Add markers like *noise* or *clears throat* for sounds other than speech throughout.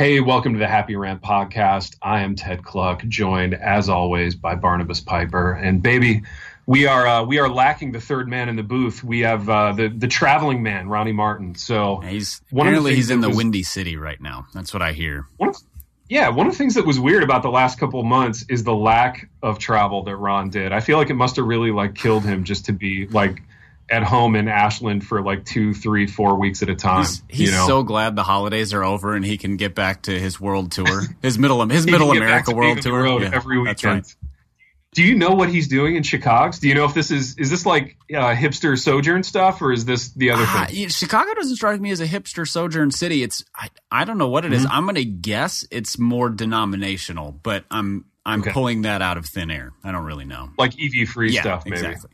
Hey, welcome to the Happy Rant podcast. I am Ted Kluck, joined as always by Barnabas Piper. And baby, we are uh, we are lacking the third man in the booth. We have uh, the the traveling man, Ronnie Martin. So Yeah, he's One of the apparently he's in the was- windy city right now. That's what I hear. one of, yeah, one of the things that was weird about the last couple of months is the lack of travel that Ron did. I feel like it must have really like killed him just to be like at home in Ashland for like two, three, four weeks at a time. He's, he's you know? so glad the holidays are over and he can get back to his world tour, his middle his middle can get back America world tour road Yeah, every weekend. That's right. Do you know what he's doing in Chicago? Do you know if this is is this like uh, hipster sojourn stuff or is this the other Ah, thing? Chicago doesn't strike me as a hipster sojourn city. It's I, I don't know what it is. Mm-hmm. I'm going to guess it's more denominational, but I'm I'm Okay. pulling that out of thin air. I don't really know. Like EV free yeah, stuff, maybe. exactly.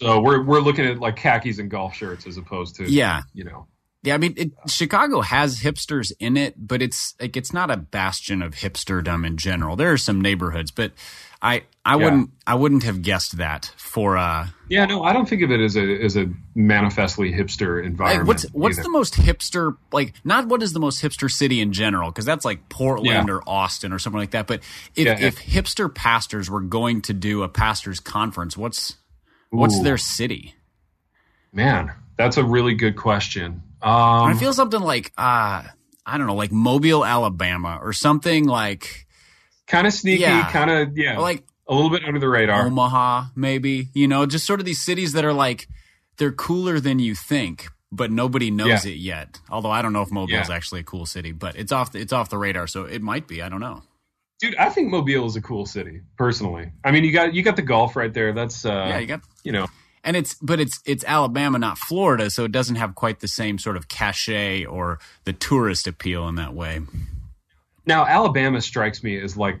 So we're we're looking at like khakis and golf shirts as opposed to Yeah, you know. Yeah, I mean, it, Chicago has hipsters in it, but it's like it's not a bastion of hipsterdom in general. There are some neighborhoods, but I I Yeah. wouldn't I wouldn't have guessed that for uh Yeah, no, I don't think of it as a as a manifestly hipster like, environment. what's what's either. the most hipster like not what is the most hipster city in general because that's like Portland Yeah. or Austin or something like that. But if yeah. if hipster pastors were going to do a pastors conference, what's what's Ooh. their city? Man, that's a really good question. I Um, feel something like uh I don't know, like Mobile, Alabama, or something like kind of sneaky, Yeah. kind of yeah, like a little bit under the radar. Omaha, maybe. You know, just sort of these cities that are like they're cooler than you think, but nobody knows Yeah. it yet. Although I don't know if Mobile is actually a cool city, but it's off the, it's off the radar, so it might be. I don't know. Dude, I think Mobile is a cool city, personally. I mean, you got you got the golf right there. That's uh, yeah, you got you know, and it's but it's it's Alabama, not Florida, so it doesn't have quite the same sort of cachet or the tourist appeal in that way. now Alabama strikes me as like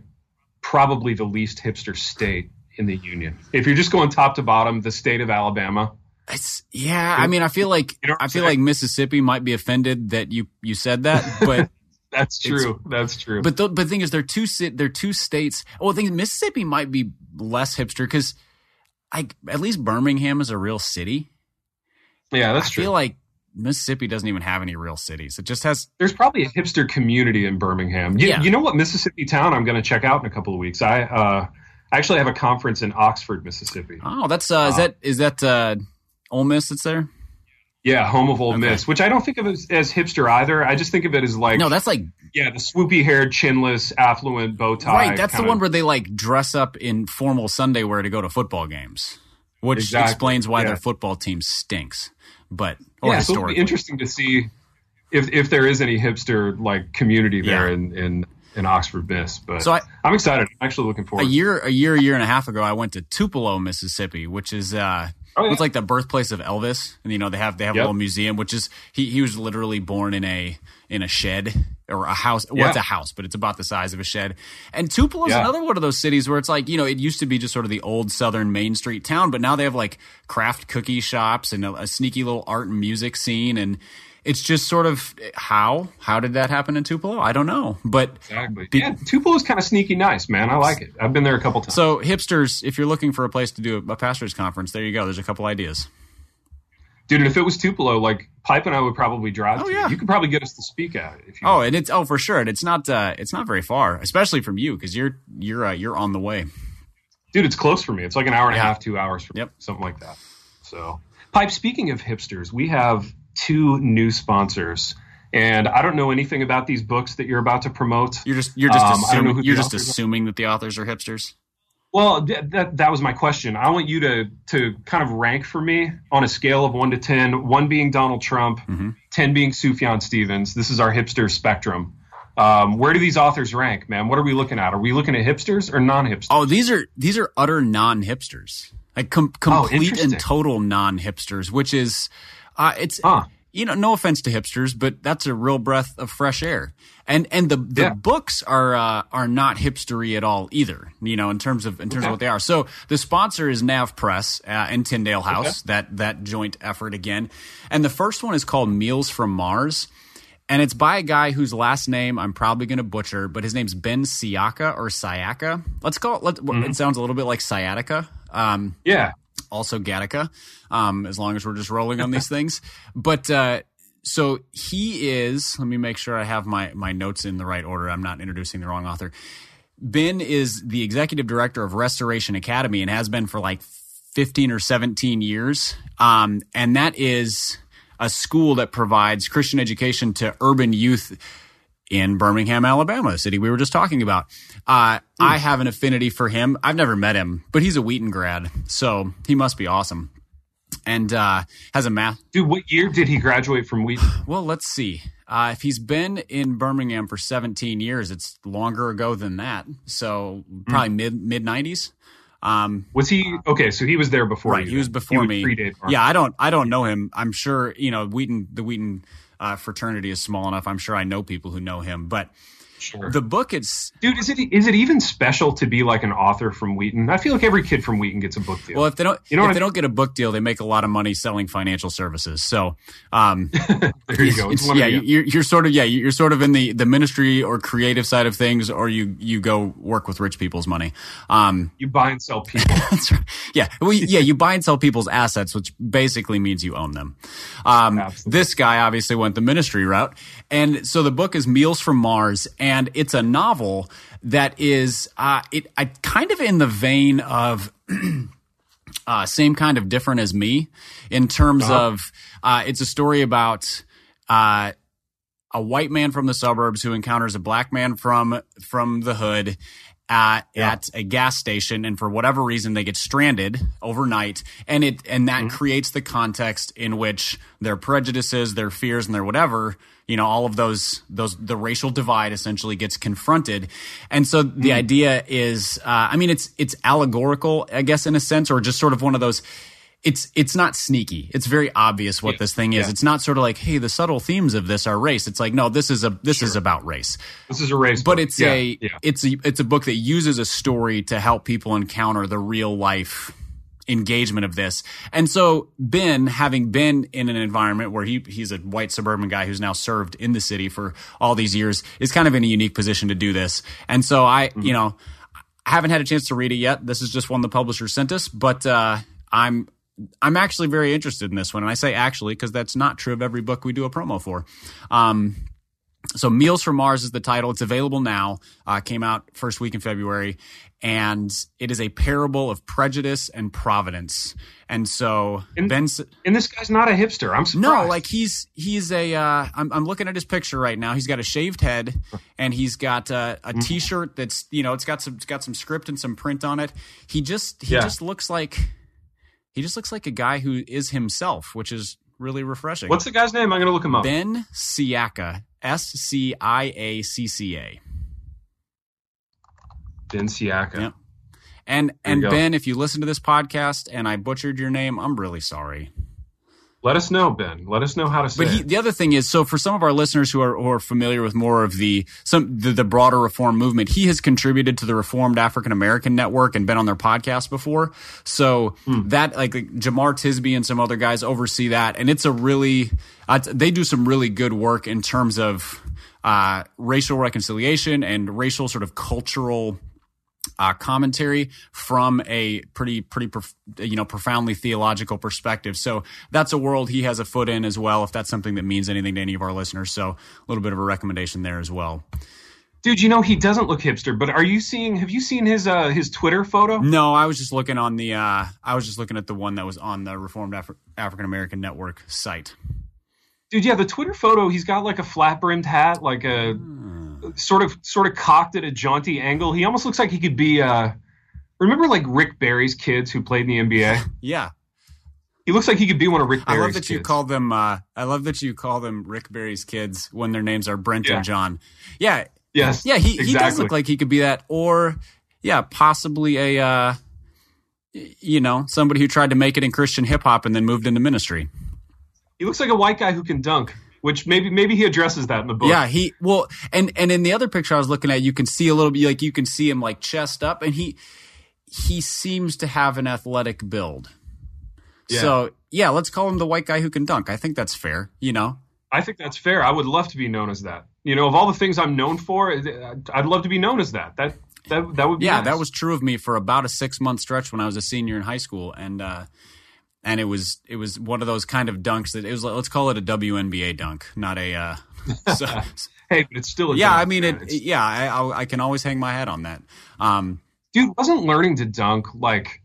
probably the least hipster state in the union. If you're just going top to bottom, the state of Alabama. It's yeah. I mean, I feel like You know I feel like Mississippi might be offended that you you said that, but *laughs* That's true. That's true. But the, but the thing is, they're two they're two states. Well, the thing is, Mississippi might be less hipster because, I at least Birmingham is a real city. yeah, that's I true. I feel like Mississippi doesn't even have any real cities. It just has. There's probably a hipster community in Birmingham. You, Yeah. you know what Mississippi town I'm going to check out in a couple of weeks? I uh, actually have a conference in Oxford, Mississippi. Oh, that's uh, is that is that uh, Ole Miss that's there? Yeah, home of Old Okay. Miss, which I don't think of as, as hipster either. I just think of it as like, No, that's like yeah, the swoopy haired, chinless, affluent bow tie. right. That's the one where they like dress up in formal Sunday wear to go to football games, which Exactly, explains why yeah. their football team stinks. But or yeah, so it'll be interesting to see if if there is any hipster like community there Yeah. in, in in Oxford Miss. But So I- I'm excited. I'm actually looking forward. a year a year a year and a half ago i went to tupelo mississippi which is uh Oh, yeah. it's like the birthplace of elvis and you know they have they have Yep. a little museum which is he, he was literally born in a in a shed or a house well it's a house but it's about the size of a shed and tupelo's Yeah. another one of those cities where it's like you know it used to be just sort of the old southern main street town but now they have like craft cookie shops and a, a sneaky little art and music scene and it's just sort of how how did that happen in tupelo i don't know but Exactly. Be- yeah, Tupelo is kind of sneaky nice, man. I like it. I've been there a couple times. So hipsters, if you're looking for a place to do a, a pastors conference, there you go. There's a couple ideas. Dude, and if it was Tupelo, like Pipe and I would probably drive Oh, to. yeah. You could probably get us to speak at it if you Oh, and it's oh for sure, and it's not uh, it's not very far, especially from you because you're you're uh, you're on the way. Dude, it's close for me. It's like an hour and a half, two hours for Yep. me, something like that. So, Pipe, speaking of hipsters, we have two new sponsors. And I don't know anything about these books that you're about to promote. You're just you're just Um, I don't know assuming you're just authors are. assuming that the authors are hipsters. Well, th- that that was my question. I want you to to kind of rank for me on a scale of one to ten. One being Donald Trump, Mm-hmm. ten being Sufjan Stevens. This is our hipster spectrum. Um, where do these authors rank, man? What are we looking at? Are we looking at hipsters or non-hipsters? Oh, these are these are utter non-hipsters, like com- Oh, complete interesting. and total non-hipsters, which is uh, it's Huh. you know no offense to hipsters, but that's a real breath of fresh air. And and the the Yeah. books are uh, are not hipstery at all either. You know in terms of in terms Okay. of what they are. So the sponsor is NavPress uh, and Tyndale House. That that joint effort again. And the first one is called Meals from Mars. And it's by a guy whose last name I'm probably going to butcher, but his name's Ben Sciacca or Sayaka. Let's call it. Let, Mm-hmm. It sounds a little bit like sciatica. Um, Yeah. Also Gattaca, um, as long as we're just rolling on these *laughs* things. But uh, so he is. Let me make sure I have my my notes in the right order. I'm not introducing the wrong author. Ben is the executive director of Restoration Academy and has been for like 15 or 17 years. Um, and that is a school that provides Christian education to urban youth in Birmingham, Alabama, a city we were just talking about. Uh, I have an affinity for him. I've never met him, but he's a Wheaton grad, so he must be awesome. And uh, has a math. Dude, what year did he graduate from Wheaton? *sighs* Well, let's see. Uh, if he's been in Birmingham for 17 years, it's longer ago than that. So probably mid mid 90s. Um, Was he okay? So he was there before. right, he was before would me. Yeah, I don't I don't know him. I'm sure you know Wheaton. The Wheaton uh, fraternity is small enough. I'm sure I know people who know him. But sure. the book, it's Dude, is it is it even special to be like an author from Wheaton? I feel like every kid from Wheaton gets a book deal. well, if they don't You know if they I- don't get a book deal, they make a lot of money selling financial services. So. Um, *laughs* there you go. It's It's- yeah, you're, you're sort of yeah, you're sort of in the, the ministry or creative side of things, or you you go work with rich people's money. Um, you buy and sell people. *laughs* that's right. Yeah, well, yeah, you buy and sell people's assets, which basically means you own them. Um, Absolutely. this guy obviously went the ministry route, and so the book is Meals from Mars, and it's a novel that is uh, it I, kind of in the vein of. *clears throat* uh, same kind of different as me in terms of uh, it's a story about uh, a white man from the suburbs who encounters a black man from from the hood uh, Yeah. at a gas station, and for whatever reason they get stranded overnight, and it and that creates the context in which their prejudices, their fears, and their whatever you know all of those those the racial divide essentially gets confronted, and so the idea is, uh, I mean, it's it's allegorical, I guess, in a sense, or just sort of one of those it's it's not sneaky. It's very obvious what Yeah, this thing is. yeah. It's not sort of like, hey, the subtle themes of this are race. It's like, no, this is a this is about race. This is a race, But book. it's Yeah, a yeah. it's a it's a book that uses a story to help people encounter the real life engagement of this. And so Ben, having been in an environment where he he's a white suburban guy who's now served in the city for all these years, is kind of in a unique position to do this. And so I, Mm-hmm. you know, I haven't had a chance to read it yet. This is just one the publisher sent us, but uh, I'm I'm actually very interested in this one, and I say actually because that's not true of every book we do a promo for. Um, so, Meals from Mars is the title. It's available now. Uh, came out first week in February, and it is a parable of prejudice and providence. And so, And- Ben. and this guy's not a hipster. I'm surprised. no, like he's he's a. Uh, I'm I'm looking at his picture right now. He's got a shaved head, and he's got uh, a Mm-hmm. T-shirt that's you know it's got some it's got some script and some print on it. He just he Yeah. just looks like he just looks like a guy who is himself, which is really refreshing. what's the guy's name? I'm gonna look him up. Ben Sciacca? S C I A C C A. Ben Sciacca. Yeah. And There and. Ben, if you listen to this podcast and I butchered your name, I'm really sorry. Let us know, Ben. Let us know how to say. But he, the other thing is, so for some of our listeners who are, who are familiar with more of the some the, the broader reform movement, he has contributed to the Reformed African American Network and been on their podcast before. So that like, like Jemar Tisby and some other guys oversee that, and it's a really uh, they do some really good work in terms of uh, racial reconciliation and racial sort of cultural uh, commentary from a pretty pretty prof- you know profoundly theological perspective. So that's a world he has a foot in as well. If that's something that means anything to any of our listeners, so a little bit of a recommendation there as well. Dude, you know he doesn't look hipster, but are you seeing? Have you seen his uh his Twitter photo? No, I was just looking on the uh, I was just looking at the one that was on the Reformed Afri- African American Network site. Dude, yeah, the Twitter photo. He's got like a flat brimmed hat, like a Hmm. Sort of sort of cocked at a jaunty angle. He almost looks like he could be. uh Remember, like Rick Barry's kids who played in the NBA. Yeah, He looks like he could be one of Rick I Barry's love that you kids. call them. Uh, I love that you call them Rick Barry's kids when their names are Brent Yeah. and Jon. Yeah, Yes. Yeah, he, exactly. he does look like he could be that, or yeah, possibly a uh, you know somebody who tried to make it in Christian hip hop and then moved into ministry. He looks like a white guy who can dunk. Which maybe maybe he addresses that in the book. Yeah, he well, and and in the other picture I was looking at, you can see a little bit like you can see him like chest up, and he he seems to have an athletic build. Yeah. So yeah, let's call him the white guy who can dunk. I think that's fair. You know, I think that's fair. I would love to be known as that. You know, of all the things I'm known for, I'd love to be known as that. That that that would be yeah, nice. that was true of me for about a six month stretch when I was a senior in high school, and uh, and it was it was one of those kind of dunks that it was let's call it a WNBA dunk, not a. Uh, *laughs* so, hey, but it's still a yeah. dunk, I mean, man. it. Yeah, I, I, I can always hang my hat on that. Um, dude, wasn't learning to dunk like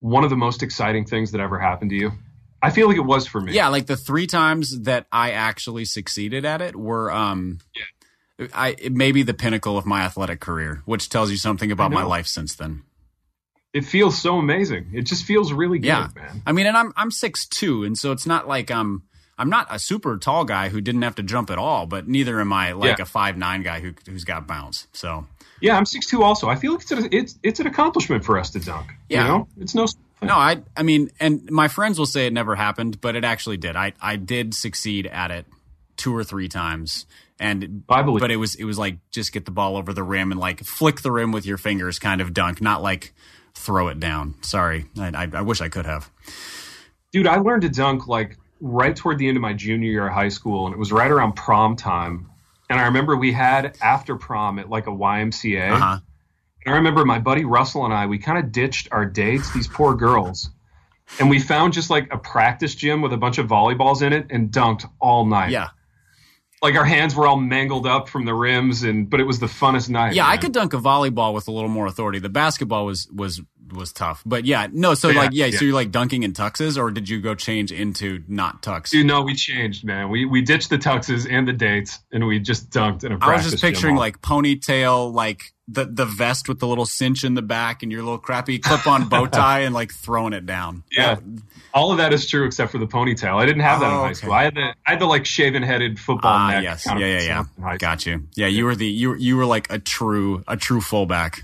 one of the most exciting things that ever happened to you? I feel like it was for me. yeah, like the three times that I actually succeeded at it were um, yeah. I it may be the pinnacle of my athletic career, which tells you something about my life since then. It feels so amazing. It just feels really good, Yeah. man. I mean, and I'm I'm six two, and so it's not like I'm I'm not a super tall guy who didn't have to jump at all, but neither am I like Yeah. a five nine guy who who's got bounce. So Yeah, I'm 6'2 also. I feel like it's, a, it's it's an accomplishment for us to dunk. Yeah. You know? It's no no, I I mean, and my friends will say it never happened, but it actually did. I I did succeed at it two or three times. And I believe but it was it was like just get the ball over the rim and like flick the rim with your fingers kind of dunk, not like throw it down. Sorry, I, I, I wish I could have. Dude, I learned to dunk like right toward the end of my junior year of high school, and it was right around prom time. And I remember we had after prom at like a YMCA. Uh huh. And I remember my buddy Russell and I, we kind of ditched our dates, these poor girls. And we found just like a practice gym with a bunch of volleyballs in it and dunked all night. Yeah. Like our hands were all mangled up from the rims and but it was the funnest night. Yeah, I could dunk a volleyball with a little more authority. The basketball was was was tough, but yeah, no. So Yeah, like, yeah, yeah. so you're like dunking in tuxes, or did you go change into not tux? Dude, no, we changed, man. We we ditched the tuxes and the dates and we just dunked in a I was just picturing like ponytail, like the the vest with the little cinch in the back, and your little crappy clip on bow *laughs* tie, and like throwing it down. Yeah. All of that is true except for the ponytail. I didn't have that in Oh, high okay. school. I had the I had the like shaven headed football Ah, neck. yes, yeah, yeah, yeah. in. Got you. Yeah, you were the you you were like a true a true fullback.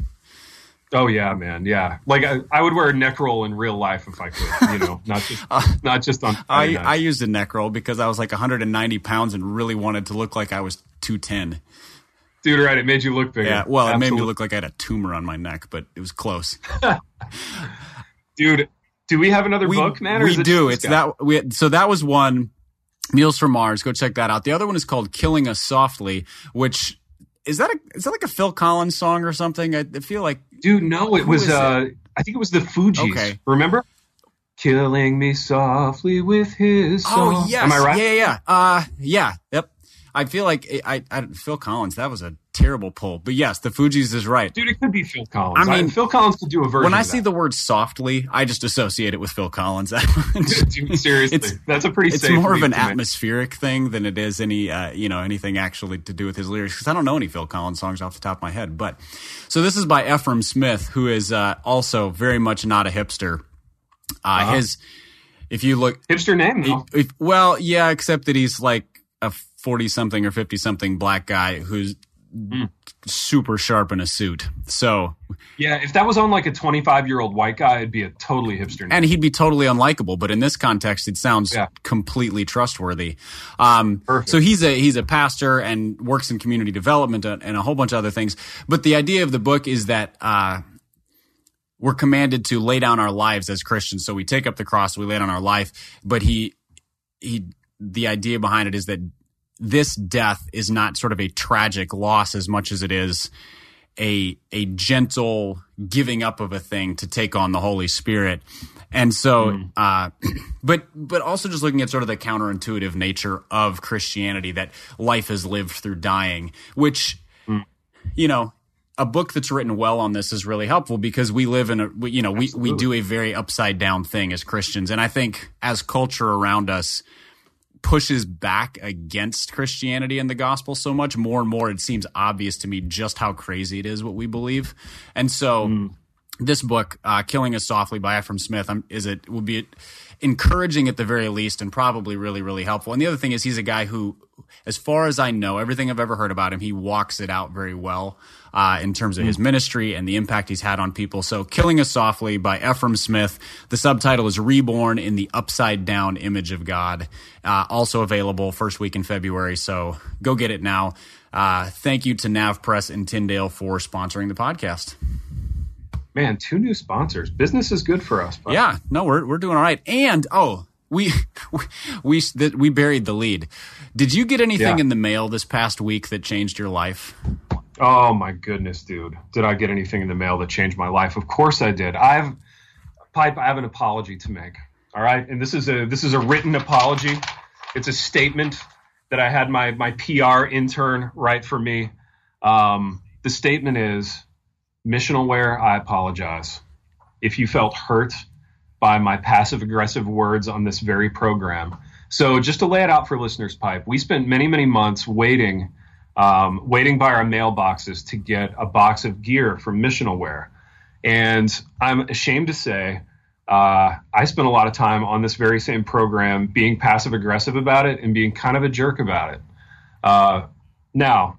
Oh yeah, man. Yeah. Like I, I would wear a neck roll in real life if I could, you know, not just *laughs* not just on Uh, I I used a neck roll because I was like 190 pounds and really wanted to look like I was 210. Dude, right, it made you look bigger. Yeah, well, it made me look like I had a tumor on my neck, but it was close. *laughs* *laughs* Dude, do we have another we, book, man? we is it do. It's guy? that. We, so that was one. Meals from Mars. Go check that out. The other one is called "Killing Us Softly," which is that a is that like a Phil Collins song or something? I, feel like Dude, no, it was is it? uh I think it was the Fugees. Okay. Remember? Killing me softly with his song. oh yes, Am I right? Yeah, yeah, yeah. Uh, yeah. Yep. I feel like I, I, I Phil Collins. That was a terrible pull, but yes, the Fugees is right. Dude, it could be Phil Collins. I mean, Phil Collins could do a version When I of see the word "softly," I just associate it with Phil Collins. *laughs* Dude, seriously. It's- that's a pretty it's more of an atmospheric thing than it is any uh, you know anything actually to do with his lyrics because I don't know any Phil Collins songs off the top of my head. But so this is by Efrem Smith, who is uh, also very much not a hipster. Uh, Uh-huh. His if you look Hipster name, though. if, well, yeah, except that he's like a forty something or fifty something black guy who's Hmm. super sharp in a suit. So Yeah, if that was on like a 25 year old white guy, it'd be a totally hipster name. and he'd be totally unlikable. But in this context, it sounds Yeah. completely trustworthy. Um, so he's a he's a pastor and works in community development and, and a whole bunch of other things. But the idea of the book is that. Uh, we're commanded to lay down our lives as Christians. So we take up the cross, we lay down our life. But he, he, the idea behind it is that this death is not sort of a tragic loss as much as it is a a gentle giving up of a thing to take on the Holy Spirit. And so, uh, *clears throat* but but also just looking at sort of the counterintuitive nature of Christianity that life is lived through dying, which you know a book that's written well on this is really helpful because we live in a we- you know we, we do a very upside down thing as Christians. And I think as culture around us pushes back against Christianity and the gospel so much more and more it seems obvious to me just how crazy it is what we believe. And so this book uh, killing us softly by Efrem Smith um, is it would be encouraging at the very least and probably really really helpful. And the other thing is he's a guy who as far as I know everything I've ever heard about him he walks it out very well uh, in terms of his ministry and the impact he's had on people. So, Killing Us Softly by Efrem Smith. The subtitle is Reborn in the Upside Down Image of God. Uh, also available first week in February. So, go get it now. Uh, thank you to NavPress and Tyndale for sponsoring the podcast. Man, two new sponsors. Business is good for us. Bud. Yeah, no, we're we're doing all right. And oh, we *laughs* we we, we buried the lead. Did you get anything Yeah. in the mail this past week that changed your life? Oh my goodness, dude. Did I get anything in the mail that changed my life? Of course I did. I've pipe I have an apology to make. All right, and this is a this is a written apology. It's a statement that I had my my PR intern write for me. Um, the statement is, Missional Wear, I apologize if you felt hurt by my passive aggressive words on this very program. So just to lay it out for listeners, pipe, we spent many many months waiting, um, waiting by our mailboxes to get a box of gear from missional wear, and I'm ashamed to say uh, I spent a lot of time on this very same program being passive aggressive about it and being kind of a jerk about it. Uh, now,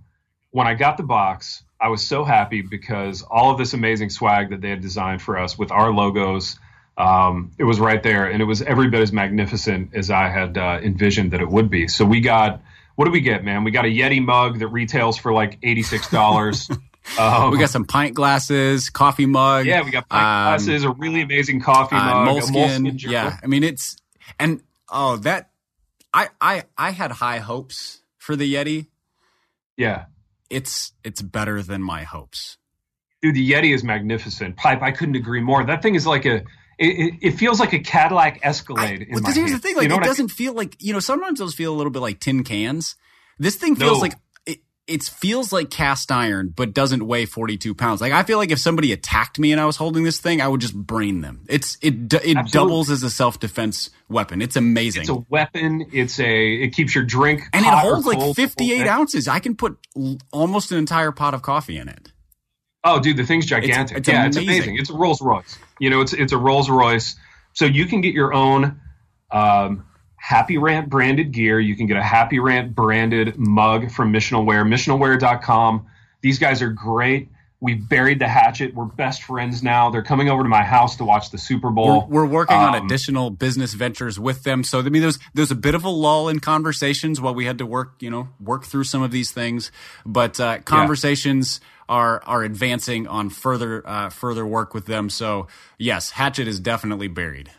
when I got the box, I was so happy because all of this amazing swag that they had designed for us with our logos, um, it was right there, and it was every bit as magnificent as I had uh, envisioned that it would be. So we got what do we get, man? We got a Yeti mug that retails for like eighty six dollars. *laughs* Um, we got some pint glasses, coffee mug. Yeah, we got pint um, glasses, a really amazing coffee uh, mug, Moleskine. Moleskine yeah, I mean it's and oh that I I I had high hopes for the Yeti. Yeah, it's it's better than my hopes. Dude, the Yeti is magnificent. Pipe, I couldn't agree more. That thing is like a it, it, feels like a Cadillac Escalade. I, well, here's hand. the thing: like, you know it doesn't I, feel like you know. Sometimes those feel a little bit like tin cans. This thing feels no. like it feels like cast iron, but doesn't weigh 42 pounds. Like I feel like if somebody attacked me and I was holding this thing, I would just brain them. It's it it Absolutely. doubles as a self defense weapon. It's amazing. It's a weapon. It's a it keeps your drink and it holds like 58 ounces. I can put almost an entire pot of coffee in it. Oh, dude, the thing's gigantic. It's, it's yeah, amazing. it's amazing. It's a Rolls Royce. You know, it's it's a Rolls Royce. So you can get your own. Um, Happy Rant branded gear. You can get a Happy Rant branded mug from Missional Wear, missionalwear.com. These guys are great. We buried the hatchet. We're best friends now. They're coming over to my house to watch the Super Bowl. We're, we're working um, on additional business ventures with them. So I mean, there's there's a bit of a lull in conversations while we had to work, you know, work through some of these things. But uh, conversations yeah. are are advancing on further uh, further work with them. So yes, hatchet is definitely buried.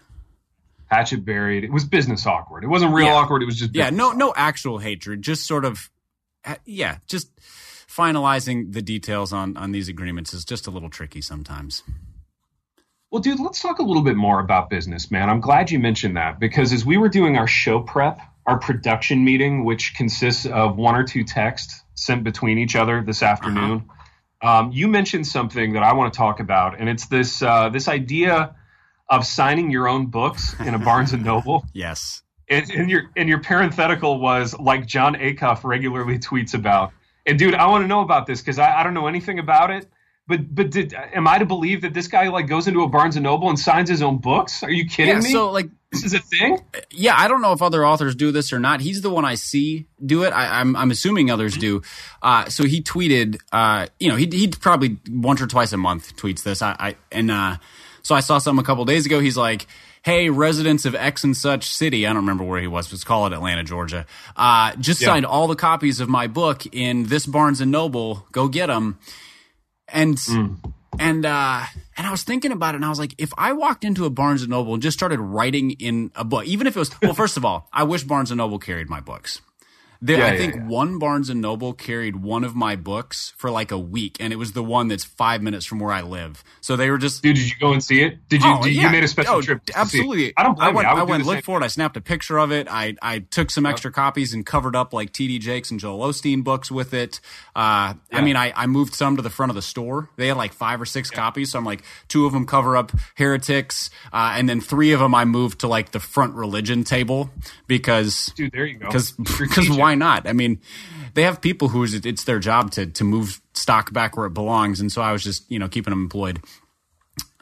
Hatchet buried. It was business awkward. It wasn't real yeah. awkward. It was just yeah. No, no actual hatred. Just sort of yeah. Just finalizing the details on on these agreements is just a little tricky sometimes. Well, dude, let's talk a little bit more about business, man. I'm glad you mentioned that because as we were doing our show prep, our production meeting, which consists of one or two texts sent between each other this afternoon, uh-huh. um, you mentioned something that I want to talk about, and it's this uh, this idea of signing your own books in a Barnes and Noble. *laughs* yes. And, and, your and your parenthetical was like Jon Acuff regularly tweets about. And dude, I want to know about this because I, I don't know anything about it. But but did am I to believe that this guy like goes into a Barnes and Noble and signs his own books? Are you kidding yeah, me? So like this is a thing. Yeah, I don't know if other authors do this or not. He's the one I see do it. I, am I'm, I'm assuming others do. Uh, so he tweeted, uh, you know, he he probably once or twice a month tweets this. I, I and uh, so I saw some a couple days ago. He's like, hey, residents of X and such city, I don't remember where he was, let's call it Atlanta, Georgia, uh, just yeah. signed all the copies of my book in this Barnes and Noble. Go get them. And, mm. and, uh, and I was thinking about it and I was like, if I walked into a Barnes and Noble and just started writing in a book, even if it was, well, *laughs* first of all, I wish Barnes and Noble carried my books. There, yeah, I think yeah, yeah. one Barnes and Noble carried one of my books for like a week, and it was the one that's five minutes from where I live. So they were just. Dude, did you go and see it? Did you? Oh, did, you made a special oh, trip? absolutely. I don't blame I went, you. I, I went looked for it. I snapped a picture of it. I I took some extra copies and covered up like T.D. Jakes and Joel Osteen books with it. Uh, I mean, I I moved some to the front of the store. They had like five or six copies, so I'm like two of them cover up heretics, uh, and then three of them I moved to like the front religion table because dude, there you go. Because because *laughs* why not? I mean they have people who it's their job to to move stock back where it belongs, and so I was just you know keeping them employed.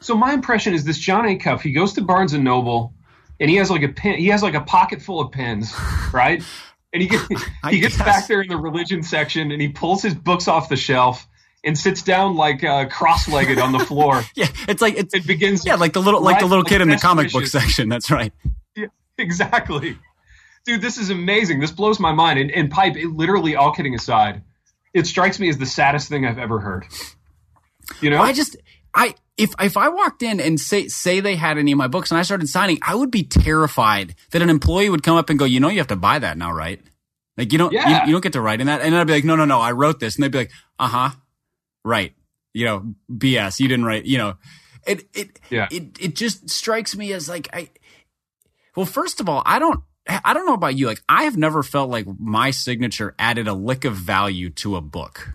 So my impression is this Jon Acuff, He goes to Barnes and Noble, and he has like a pen. He has like a pocket full of pens, *laughs* right? and he gets *laughs* he gets back there in the religion section, and he pulls his books off the shelf and sits down like uh, cross-legged on the floor. *laughs* yeah, it's like it's, it begins. Yeah, like the little like the little kid in the comic wishes. book section. That's right. Yeah, exactly dude, this is amazing. This blows my mind. And, and Pipe, it, literally, all kidding aside, it strikes me as the saddest thing I've ever heard. You know, I just, I if if I walked in and say say they had any of my books and I started signing, I would be terrified that an employee would come up and go, you know, you have to buy that now, right? Like you don't yeah. you, you don't get to write in that, and I'd be like, no, no, no, I wrote this, and they'd be like, uh huh, right, you know, BS, you didn't write, you know, it it yeah. it it just strikes me as like I Well, first of all, I don't I don't know about you. Like I have never felt like my signature added a lick of value to a book.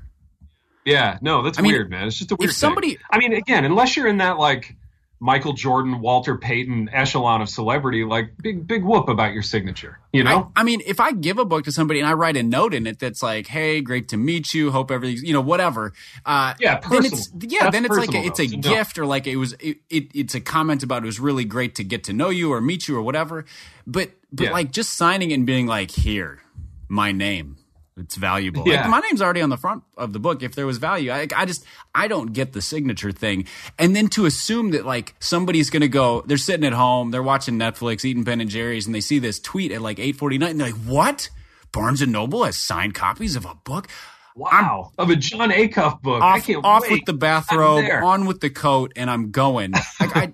Yeah, no, that's I mean, weird, man. It's just a weird if somebody- thing. I mean, again, unless you're in that like Michael Jordan, Walter Payton echelon of celebrity, like big big whoop about your signature. You know? I, I mean, if I give a book to somebody and I write a note in it that's like, "Hey, great to meet you. Hope everything's you know whatever." Uh, Yeah, then it's yeah, That's then it's like a, it's a though, so no. gift or like it was it, it it's a comment about it was really great to get to know you or meet you or whatever. But but Yeah. like just signing and being like, "Here, my name." It's valuable. Yeah. Like, my name's already on the front of the book. If there was value, I, I just I don't get the signature thing. And then to assume that like somebody's going to go, they're sitting at home, they're watching Netflix, eating Ben and Jerry's, and they see this tweet at like eight forty nine, and they're like, "What? Barnes and Noble has signed copies of a book? Wow, of a Jon Acuff book. I Off, can't off with the bathrobe, on with the coat, and I'm going." *laughs* Like I,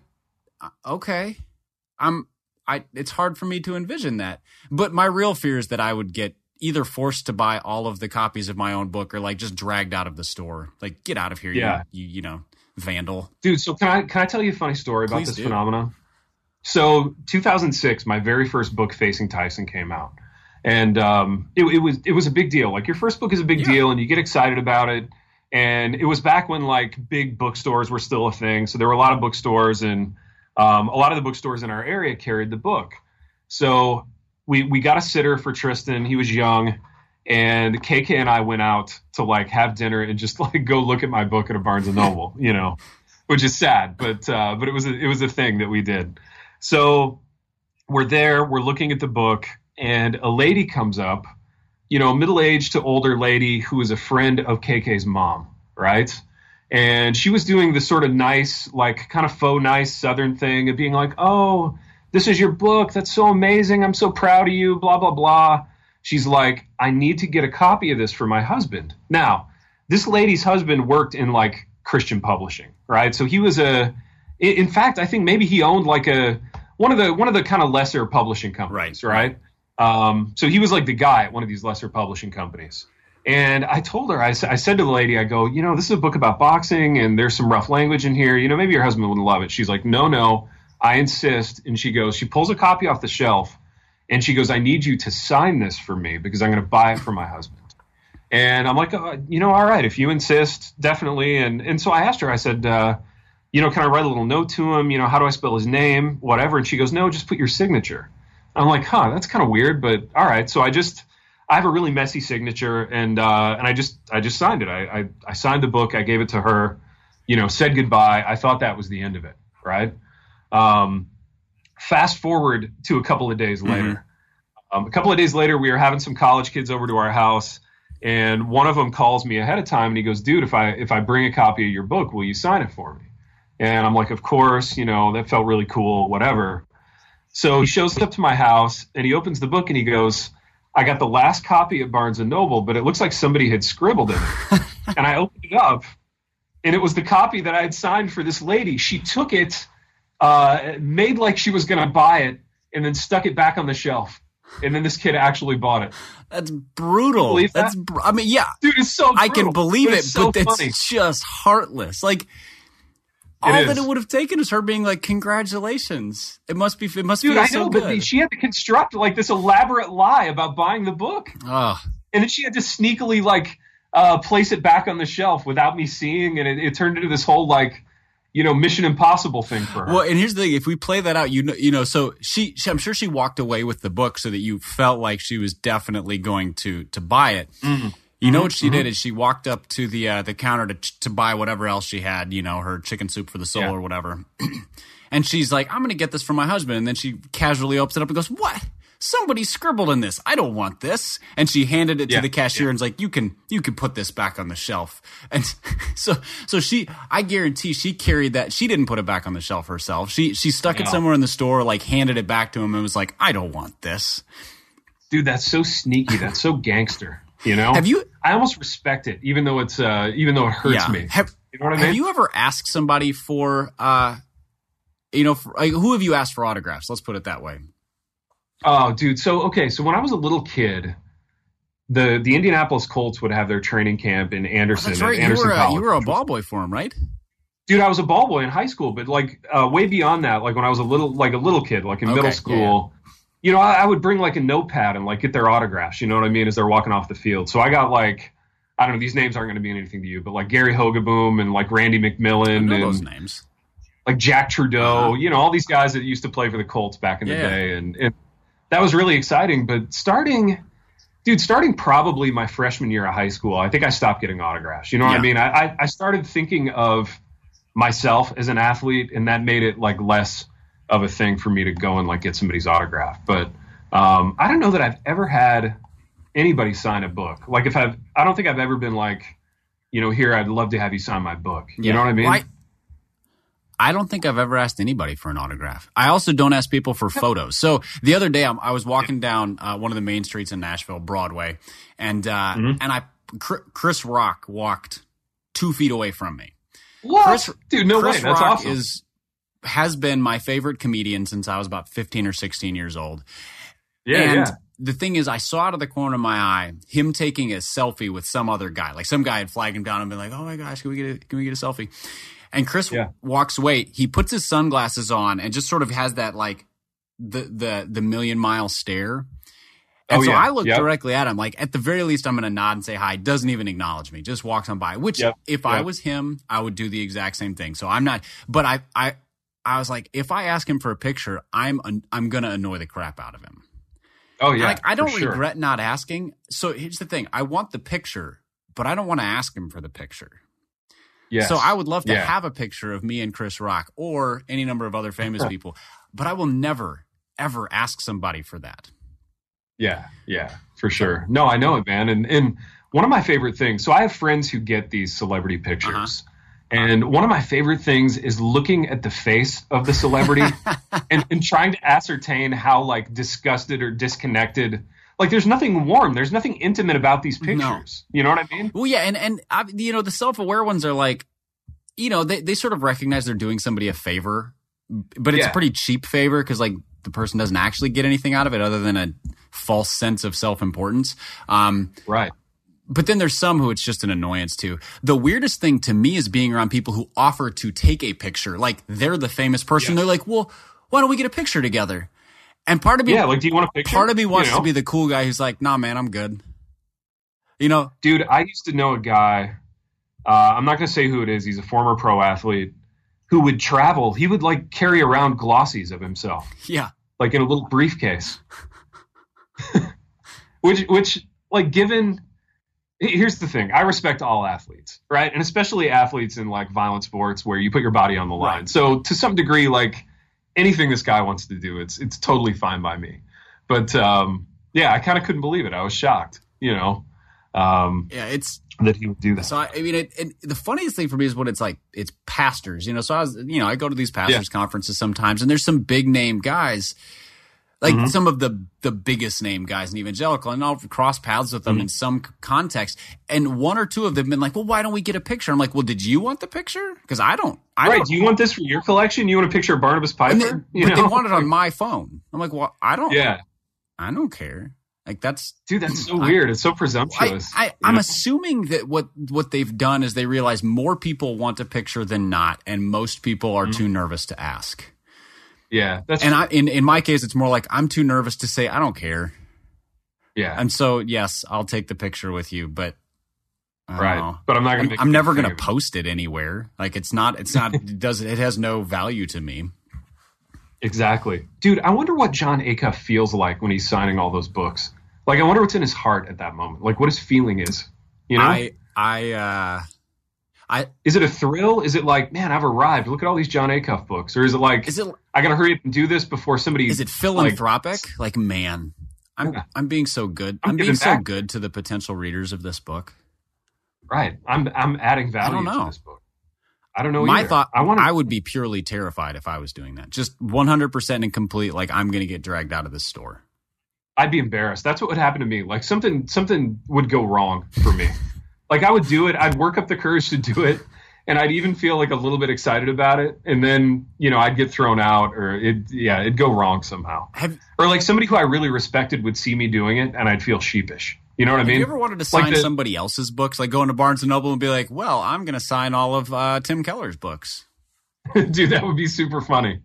uh, okay, I'm. I. It's hard for me to envision that. But my real fear is that I would get either forced to buy all of the copies of my own book or like just dragged out of the store. Like, get out of here, Yeah. you, you, you know, vandal. Dude, so can I can I tell you a funny story about Please this do. phenomenon? So 2006, my very first book, Facing Tyson, came out, and um, it, it was it was a big deal. Like your first book is a big Yeah. deal, and you get excited about it. And it was back when like big bookstores were still a thing, so there were a lot of bookstores, and um, a lot of the bookstores in our area carried the book. So we we got a sitter for Tristan. He was young, and KK and I went out to like have dinner and just *laughs* like go look at my book at a Barnes and *laughs* Noble, you know, which is sad, but uh, but it was a, it was a thing that we did. So we're there, we're looking at the book, and a lady comes up, you know, middle aged to older lady who is a friend of KK's mom, right? And she was doing this sort of nice, like kind of faux nice Southern thing of being like, oh, this is your book. That's so amazing. I'm so proud of you, blah, blah, blah. She's like, I need to get a copy of this for my husband. Now, this lady's husband worked in like Christian publishing, right? So he was a, in fact, I think maybe he owned like a, one of the, one of the kind of lesser publishing companies, right? Um, so he was like the guy at one of these lesser publishing companies. And I told her, I, I, said to the lady, I go, you know, this is a book about boxing and there's some rough language in here. You know, maybe your husband wouldn't love it. She's like, no, no, I insist. And she goes, she pulls a copy off the shelf and she goes, I need you to sign this for me because I'm going to buy it for my husband. And I'm like, uh, you know, all right, if you insist, definitely. And and so I asked her, I said, uh, you know, can I write a little note to him? You know, how do I spell his name? Whatever. And she goes, no, just put your signature. I'm like, huh, that's kind of weird, but all right. So I just, I have a really messy signature, and uh, and I just, I just signed it. I, I, I signed the book. I gave it to her. You know, said goodbye. I thought that was the end of it, right? Um, fast forward to a couple of days later. Um, a couple of days later, we are having some college kids over to our house, and one of them calls me ahead of time, and he goes, "Dude, if I if I bring a copy of your book, will you sign it for me?" And I'm like, "Of course." You know, that felt really cool. Whatever. So he shows up to my house, and he opens the book, and he goes, "I got the last copy of Barnes and Noble, but it looks like somebody had scribbled in it." *laughs* and I opened it up, and it was the copy that I had signed for this lady. She took it, uh, made like she was going to buy it, and then stuck it back on the shelf. And then this kid actually bought it. That's brutal. believe that? That's br- I mean, yeah, Dude, it's so I can brutal, believe it, so but it's just heartless. Like all that it would have taken is her being like, "Congratulations!" It must be. It must Dude, feel I so know, good. but she had to construct like this elaborate lie about buying the book. Ugh. and then she had to sneakily like uh, place it back on the shelf without me seeing, and it, it turned into this whole like you know Mission Impossible thing for her. Well, and here's the thing: if we play that out, you know, you know, so she, she, I'm sure she walked away with the book so that you felt like she was definitely going to to buy it. Mm-hmm. You know what she did is she walked up to the uh, the counter to to buy whatever else she had, you know, her chicken soup for the soul Yeah. or whatever. *clears throat* and she's like, "I'm going to get this for my husband," and then she casually opens it up and goes, "What?" Somebody scribbled in this. I don't want this. And she handed it Yeah, to the cashier and's like, "You can, you can put this back on the shelf." *laughs* And so, so she, I guarantee she carried that. She didn't put it back on the shelf herself. She, she stuck it somewhere in the store, like handed it back to him, and was like, "I don't want this." Dude, that's so sneaky. *laughs* That's so gangster. You know? Have you- I almost respect it, even though it's uh, even though it hurts me. Have, you know what I have you ever asked somebody for, uh, you know, for, like, who have you asked for autographs? Let's put it that way. Oh, dude. So okay, so when I was a little kid, the the Indianapolis Colts would have their training camp in Anderson. That's at right. You were, a, you were a ball boy for them, right? Dude, I was a ball boy in high school, but like uh, way beyond that, like when I was a little, like a little kid, like in Okay, middle yeah, school, you know, I, I would bring like a notepad and like get their autographs. You know what I mean? As they're walking off the field. So I got like, I don't know, these names aren't going to mean anything to you, but like Gary Hogaboom and like Randy I McMillan know those names. like Jack Trudeau, Uh-huh. you know, all these guys that used to play for the Colts back in the day, and, and that was really exciting. But starting, dude, starting probably my freshman year of high school, I think I stopped getting autographs. You know what Yeah. I mean? I, I, started thinking of myself as an athlete, and that made it like less of a thing for me to go and like get somebody's autograph. But um, I don't know that I've ever had anybody sign a book. Like if I've, I don't think I've ever been like, you know, here I'd love to have you sign my book. You Yeah. know what I mean? Well, I don't think I've ever asked anybody for an autograph. I also don't ask people for *laughs* photos. So the other day, I'm, I was walking down uh, one of the main streets in Nashville, Broadway, and uh, Mhm. and I Chris Rock walked two feet away from me. What? Chris- Dude, no Chris way. That's Rock awesome. is has been my favorite comedian since I was about 15 or 16 years old. yeah, and yeah. The thing is, I saw out of the corner of my eye him taking a selfie with some other guy. Like some guy had flagged him down and been like, "Oh my gosh, can we get a, can we get a selfie?" And Chris Yeah. walks away. He puts his sunglasses on and just sort of has that like the the the million mile stare. And Oh, so yeah. I look Yep. directly at him. Like at the very least, I'm going to nod and say hi. Doesn't even acknowledge me. Just walks on by. Which, Yep. if I was him, I would do the exact same thing. So I'm not. But I I I was like, if I ask him for a picture, I'm I'm going to annoy the crap out of him. Oh yeah. like I don't sure. regret not asking. So here's the thing: I want the picture, but I don't want to ask him for the picture. Yes. So I would love to Yeah. have a picture of me and Chris Rock or any number of other famous *laughs* people, but I will never ever ask somebody for that. Yeah, yeah, for sure. No, I know it, man. And and one of my favorite things. So I have friends who get these celebrity pictures. Uh-huh. And one of my favorite things is looking at the face of the celebrity *laughs* and, and trying to ascertain how like disgusted or disconnected. Like there's nothing warm, there's nothing intimate about these No. pictures. You know what I mean? Well, yeah, and and I, you know the self aware ones are like, you know, they they sort of recognize they're doing somebody a favor, but it's a pretty cheap favor because like the person doesn't actually get anything out of it other than a false sense of self importance. Um, Right. But then there's some who it's just an annoyance to. The weirdest thing to me is being around people who offer to take a picture, like they're the famous person. Yeah. They're like, well, why don't we get a picture together? And part of me, Yeah, like do you want a picture? part of me wants You know? to be the cool guy who's like, nah, man, I'm good. You know, dude i used to know a guy uh, i'm not going to say who it is he's a former pro athlete who would travel he would like carry around glossies of himself yeah, like in a little briefcase *laughs* which which like given here's the thing. I respect all athletes right? And especially athletes in like violent sports where you put your body on the line. Right. so to some degree like anything this guy wants to do it's it's totally fine by me. But um yeah i kind of couldn't believe it. I was shocked you know um yeah, it's that he would do that. So I, I mean, it, it, the funniest thing for me is when it's like it's pastors, you know. So I was, you know, I go to these pastors conferences sometimes, and there's some big name guys, like Mhm. some of the the biggest name guys in evangelical, and I'll cross paths with them mm-hmm. in some context. And one or two of them have been like, "Well, why don't we get a picture?" I'm like, "Well, did you want the picture? Because I don't. I right. don't." Do you want this for your collection? You want a picture of Barnabas Piper? they, you but they want it *laughs* on my phone. I'm like, "Well, I don't. Yeah, I don't care. Like that's dude, that's so hmm, I- weird. It's so presumptuous. I, I'm know? assuming that what what they've done is they realize more people want a picture than not, and most people are mm-hmm. too nervous to ask. Yeah, that's And I, in in my case, it's more like I'm too nervous to say I don't care, yeah, and so yes, I'll take the picture with you, but right. know. But I'm not gonna. I'm, I'm never going to post it anywhere. Like it's not. It's not. *laughs* it does. It has no value to me. Exactly, dude. I wonder what Jon Acuff feels like when he's signing all those books. Like, I wonder what's in his heart at that moment. Like, what his feeling is. You know, I I uh I is it a thrill? Is it like, man, I've arrived. Look at all these Jon Acuff books, or is it like, is it I gotta hurry up and do this before somebody? is it philanthropic? Like, man, I'm Yeah. I'm being so good. I'm I'm, being so back. good to the potential readers of this book. right? I'm I'm adding value don't know. to this book. I don't know. My either. thought, I want I would be purely terrified if I was doing that. Just 100% and complete. Like I'm going to get dragged out of this store. I'd be embarrassed. That's what would happen to me. Like something something would go wrong for me. *laughs* like I would do it. I'd work up the courage to do it, and I'd even feel like a little bit excited about it. And then you know I'd get thrown out, or it yeah it'd go wrong somehow. Have Or like somebody who I really respected would see me doing it, and I'd feel sheepish. You know what I mean? You ever wanted to sign the, somebody else's books, like going to Barnes and Noble and be like, "Well, I'm going to sign all of uh, Tim Keller's books." *laughs* Dude, that would be super funny.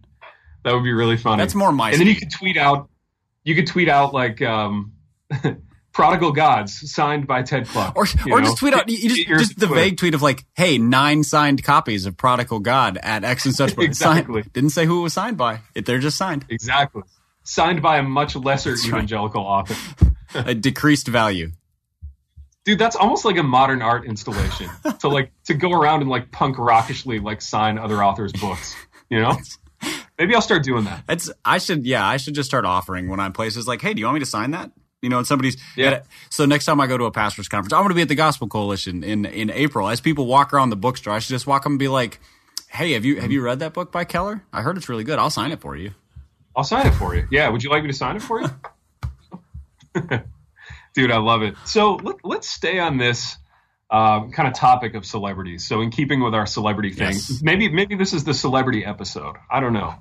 That would be really funny. That's more my. And then you could tweet out. You could tweet out like um, *laughs* "Prodigal Gods" signed by Ted Kluck, or or know? just tweet out you just just the vague tweet of like, "Hey, nine signed copies of Prodigal God at X and such." exactly. Signed, didn't say who it was signed by. It, they're just signed. Exactly. Signed by a much lesser That's evangelical right. author. *laughs* a decreased value. Dude, that's almost like a modern art installation. to like to go around and like punk rockishly like sign other authors' books. You know? Maybe I'll start doing that. It's I should yeah, I should just start offering when I'm places like, hey, do you want me to sign that? You know, and somebody's yeah. so next time I go to a pastors conference, I'm going to be at the Gospel Coalition in in April. As people walk around the bookstore, I should just walk up and be like, "Hey, have you have you read that book by Keller? I heard it's really good. I'll sign it for you." I'll sign it for you. Yeah, would you like me to sign it for you? *laughs* Dude, I love it. So let, let's stay on this uh, kind of topic of celebrities. So in keeping with our celebrity thing, yes. maybe maybe this is the celebrity episode. I don't know.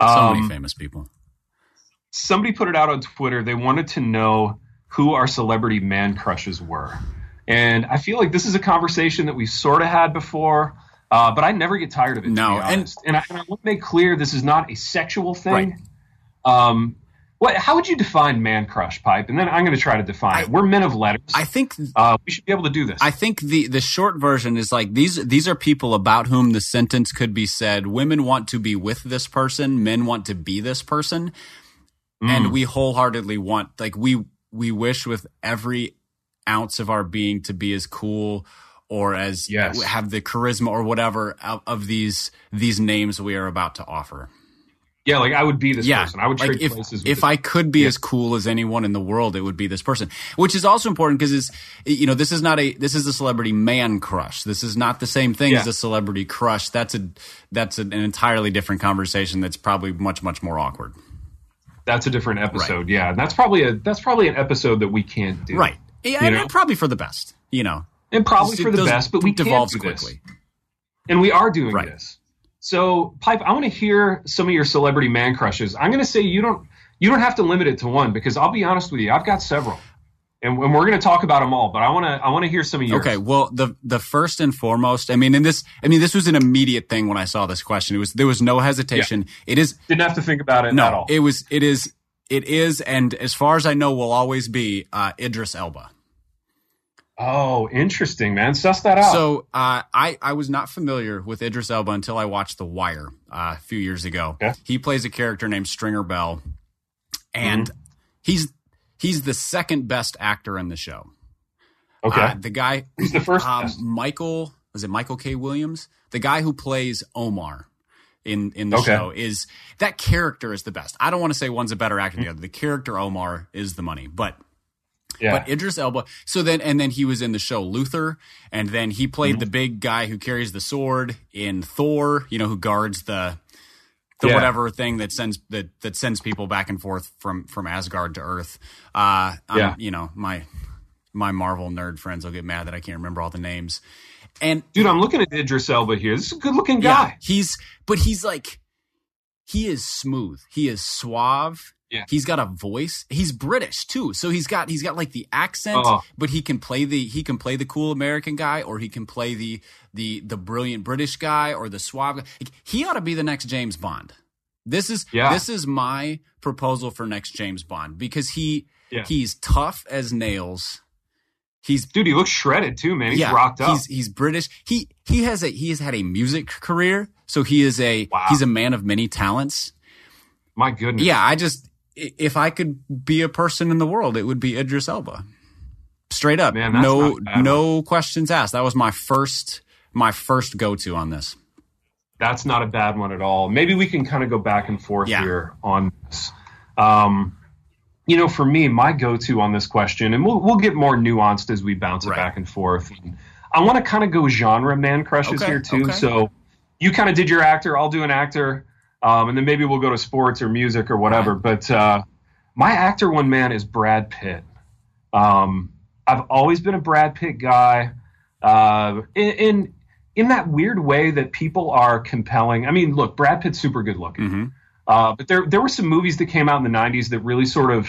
Um, so many um, famous people. Somebody put it out on Twitter. They wanted to know who our celebrity man crushes were, and I feel like this is a conversation that we've sort of had before. Uh, but I never get tired of it. No, and, and I, and I want to make clear this is not a sexual thing. Right. Um, what? How would you define man crush pipe? And then I'm going to try to define I, it. We're men of letters. I think uh, we should be able to do this. I think the the short version is like these these are people about whom the sentence could be said: women want to be with this person, men want to be this person, mm. and we wholeheartedly want like we we wish with every ounce of our being to be as cool or as yes. have the charisma or whatever of, of these these names we are about to offer. Yeah, like I would be this yeah, person. I would trade if, places. if I could be yeah. as cool as anyone in the world, it would be this person. Which is also important because it's you know this is not a this is a celebrity man crush. This is not the same thing yeah. as a celebrity crush. That's a that's an entirely different conversation. That's probably much much more awkward. That's a different episode. Right. Yeah, and that's probably a that's probably an episode that we can't do. Right. Yeah, and, and probably for the best. You know, and probably for the best, but we devolves can't do quickly. This. And we are doing right. this. So, Pipe, I want to hear some of your celebrity man crushes. I'm going to say you don't you don't have to limit it to one because I'll be honest with you, I've got several, and, and we're going to talk about them all. But I want to I want to hear some of yours. Okay, well, the the first and foremost, I mean, in this, I mean, this was an immediate thing when I saw this question. It was there was no hesitation. Yeah. It is didn't have to think about it no, at all. It was it is it is, and as far as I know, will always be uh, Idris Elba. Oh, interesting, man. Suss that out. So uh, I I was not familiar with Idris Elba until I watched The Wire uh, a few years ago. Okay. He plays a character named Stringer Bell, and mm-hmm. he's he's the second best actor in the show. Okay. Uh, the guy who's the first uh, Michael was it Michael K. Williams? The guy who plays Omar in in the okay. show is that character is the best. I don't want to say one's a better actor than the other. The character Omar is the money, but yeah. But Idris Elba. So then, and then he was in the show Luther, and then he played mm-hmm. the big guy who carries the sword in Thor. You know, who guards the the yeah. whatever thing that sends that that sends people back and forth from from Asgard to Earth. Uh, yeah. You know, my my Marvel nerd friends will get mad that I can't remember all the names. And dude, I'm looking at Idris Elba here. This is a good looking guy. Yeah, he's but he's like he is smooth. He is suave. Yeah. He's got a voice. He's British too. So he's got he's got like the accent, oh. but he can play the he can play the cool American guy or he can play the the the brilliant British guy or the suave guy. He ought to be the next James Bond. This is yeah. this is my proposal for next James Bond because he yeah. he's tough as nails. He's dude. He looks shredded too, man. He's yeah, rocked up. He's he's British. He he has a he has had a music career, so he is a wow. he's a man of many talents. My goodness. Yeah, I just if I could be a person in the world, it would be Idris Elba. Straight up, Man, no no questions asked. That was my first my first go to on this. That's not a bad one at all. Maybe we can kind of go back and forth yeah. here on this. Um, you know, for me, my go to on this question, and we'll we'll get more nuanced as we bounce right. it back and forth. I want to kind of go genre man crushes okay, here too. Okay. So you kind of did your actor, I'll do an actor. Um, and then maybe we'll go to sports or music or whatever. Right. But uh, my actor one man is Brad Pitt. Um, I've always been a Brad Pitt guy. Uh, in, in, in that weird way that people are compelling. I mean, look, Brad Pitt's super good looking. Mm-hmm. Uh, but there there were some movies that came out in the '90s that really sort of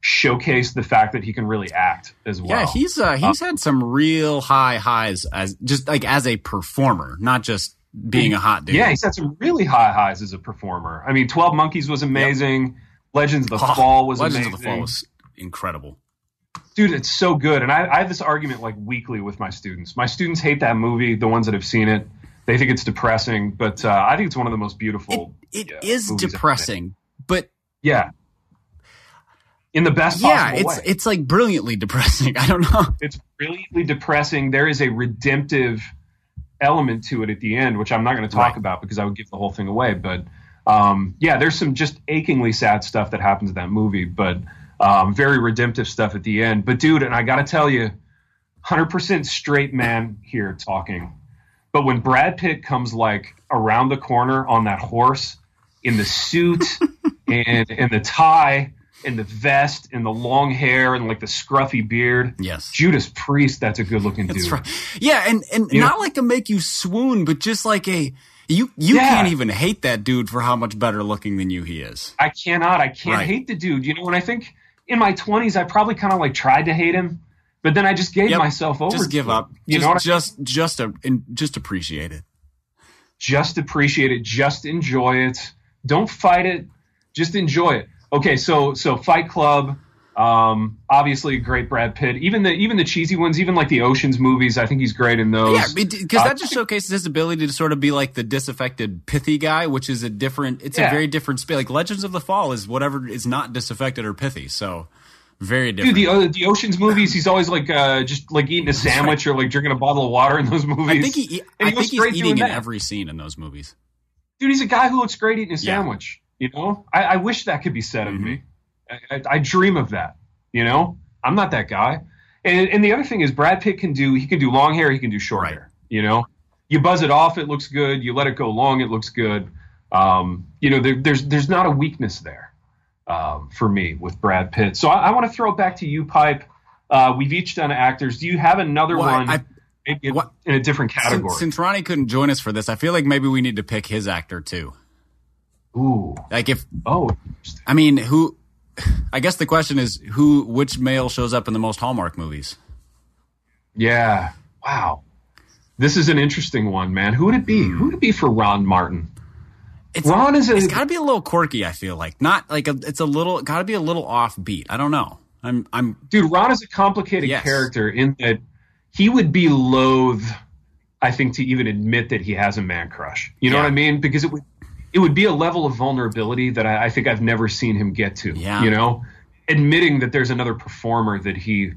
showcase the fact that he can really act as well. Yeah, he's uh, he's had some real high highs as just like as a performer, not just being a hot dude. Yeah, he's had some really high highs as a performer. I mean, Twelve Monkeys was amazing. Legends of the Oh, Fall was amazing. Legends amazing. of the Fall was incredible. Dude, it's so good. And I, I have this argument like weekly with my students. My students hate that movie. The ones that have seen it, they think it's depressing. But uh, I think it's one of the most beautiful. It yeah, is depressing, but. Yeah. In the best yeah, possible it's way. it's like brilliantly depressing. *laughs* I don't know. it's brilliantly depressing. There is a redemptive element to it at the end, which I'm not going to talk Right. about because I would give the whole thing away. But um, yeah, there's some just achingly sad stuff that happens in that movie, but um, very redemptive stuff at the end. But dude, and I got to tell you, 100% straight man here talking. But when Brad Pitt comes like around the corner on that horse in the suit *laughs* and and the tie and the vest and the long hair and like the scruffy beard, Yes. Judas Priest, that's a good looking dude. Right. Yeah, and and You not know- like to make you swoon, but just like a you you Yeah. can't even hate that dude for how much better looking than you he is. I cannot, I can't Right. hate the dude. You know, and I think in my 20s, I probably kind of like tried to hate him, but then I just gave Yep. myself over. Just give up. You just know what I just just a, and just appreciate it. just appreciate it just enjoy it don't fight it just enjoy it okay so so fight club um obviously great brad pitt even the even the cheesy ones even like the oceans movies i think he's great in those Yeah, because Uh, that just showcases his ability to sort of be like the disaffected, pithy guy, which is a different. It's a very different space. Like Legends of the Fall is whatever is not disaffected or pithy. So very Dude, different. the uh, the oceans movies, he's always like uh, just like eating a sandwich or like drinking a bottle of water in those movies. I think he. I he looks think he's great eating in that. every scene in those movies. Dude, he's a guy who looks great eating a Yeah. sandwich. You know, I, I wish that could be said Mhm. of me. I, I, dream of that. You know, I'm not that guy. And, and the other thing is, Brad Pitt can do he can do long hair, he can do short Right. hair. You know, you buzz it off, it looks good. You let it go long, it looks good. Um, you know, there, there's there's not a weakness there um, for me with Brad Pitt. So I, I want to throw it back to you, Pipe. Uh, we've each done actors. Do you have another Well, one I- maybe in, what- in a different category? Since, since Ronnie couldn't join us for this, I feel like maybe we need to pick his actor too. Ooh, Like if oh, I mean who. I guess the question is who, which male shows up in the most Hallmark movies? Yeah. Wow. This is an interesting one, man. Who would it be? Hmm. Who would it be for Ron Martin? It's, Ron is a it's got to be a little quirky. I feel like not like a, it's a little got to be a little offbeat. I don't know. I'm I'm dude. Ron is a complicated Yes. character in that he would be loath, I think, to even admit that he has a man crush. You know Yeah. what I mean? Because it would it would be a level of vulnerability that I, I think I've never seen him get to. Yeah. You know, admitting that there's another performer that he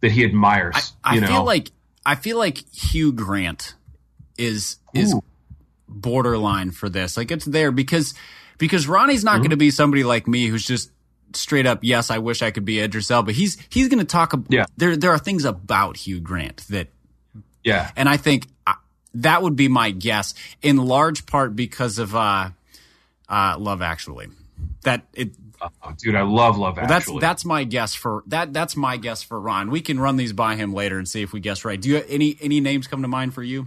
that he admires. I you know? feel like I feel like Hugh Grant is is Ooh. borderline for this. Like it's there because because Ronnie's not Mm-hmm. going to be somebody like me who's just straight up. Yes, I wish I could be Idris Elba. He's he's going to talk. ab- Yeah. There there are things about Hugh Grant that yeah. and I think that would be my guess in large part because of uh, uh, Love Actually. That it Oh, dude, I love Love that's Actually. that's my guess for that. That's my guess for Ron. We can run these by him later and see if we guess right. Do you any any names come to mind for you?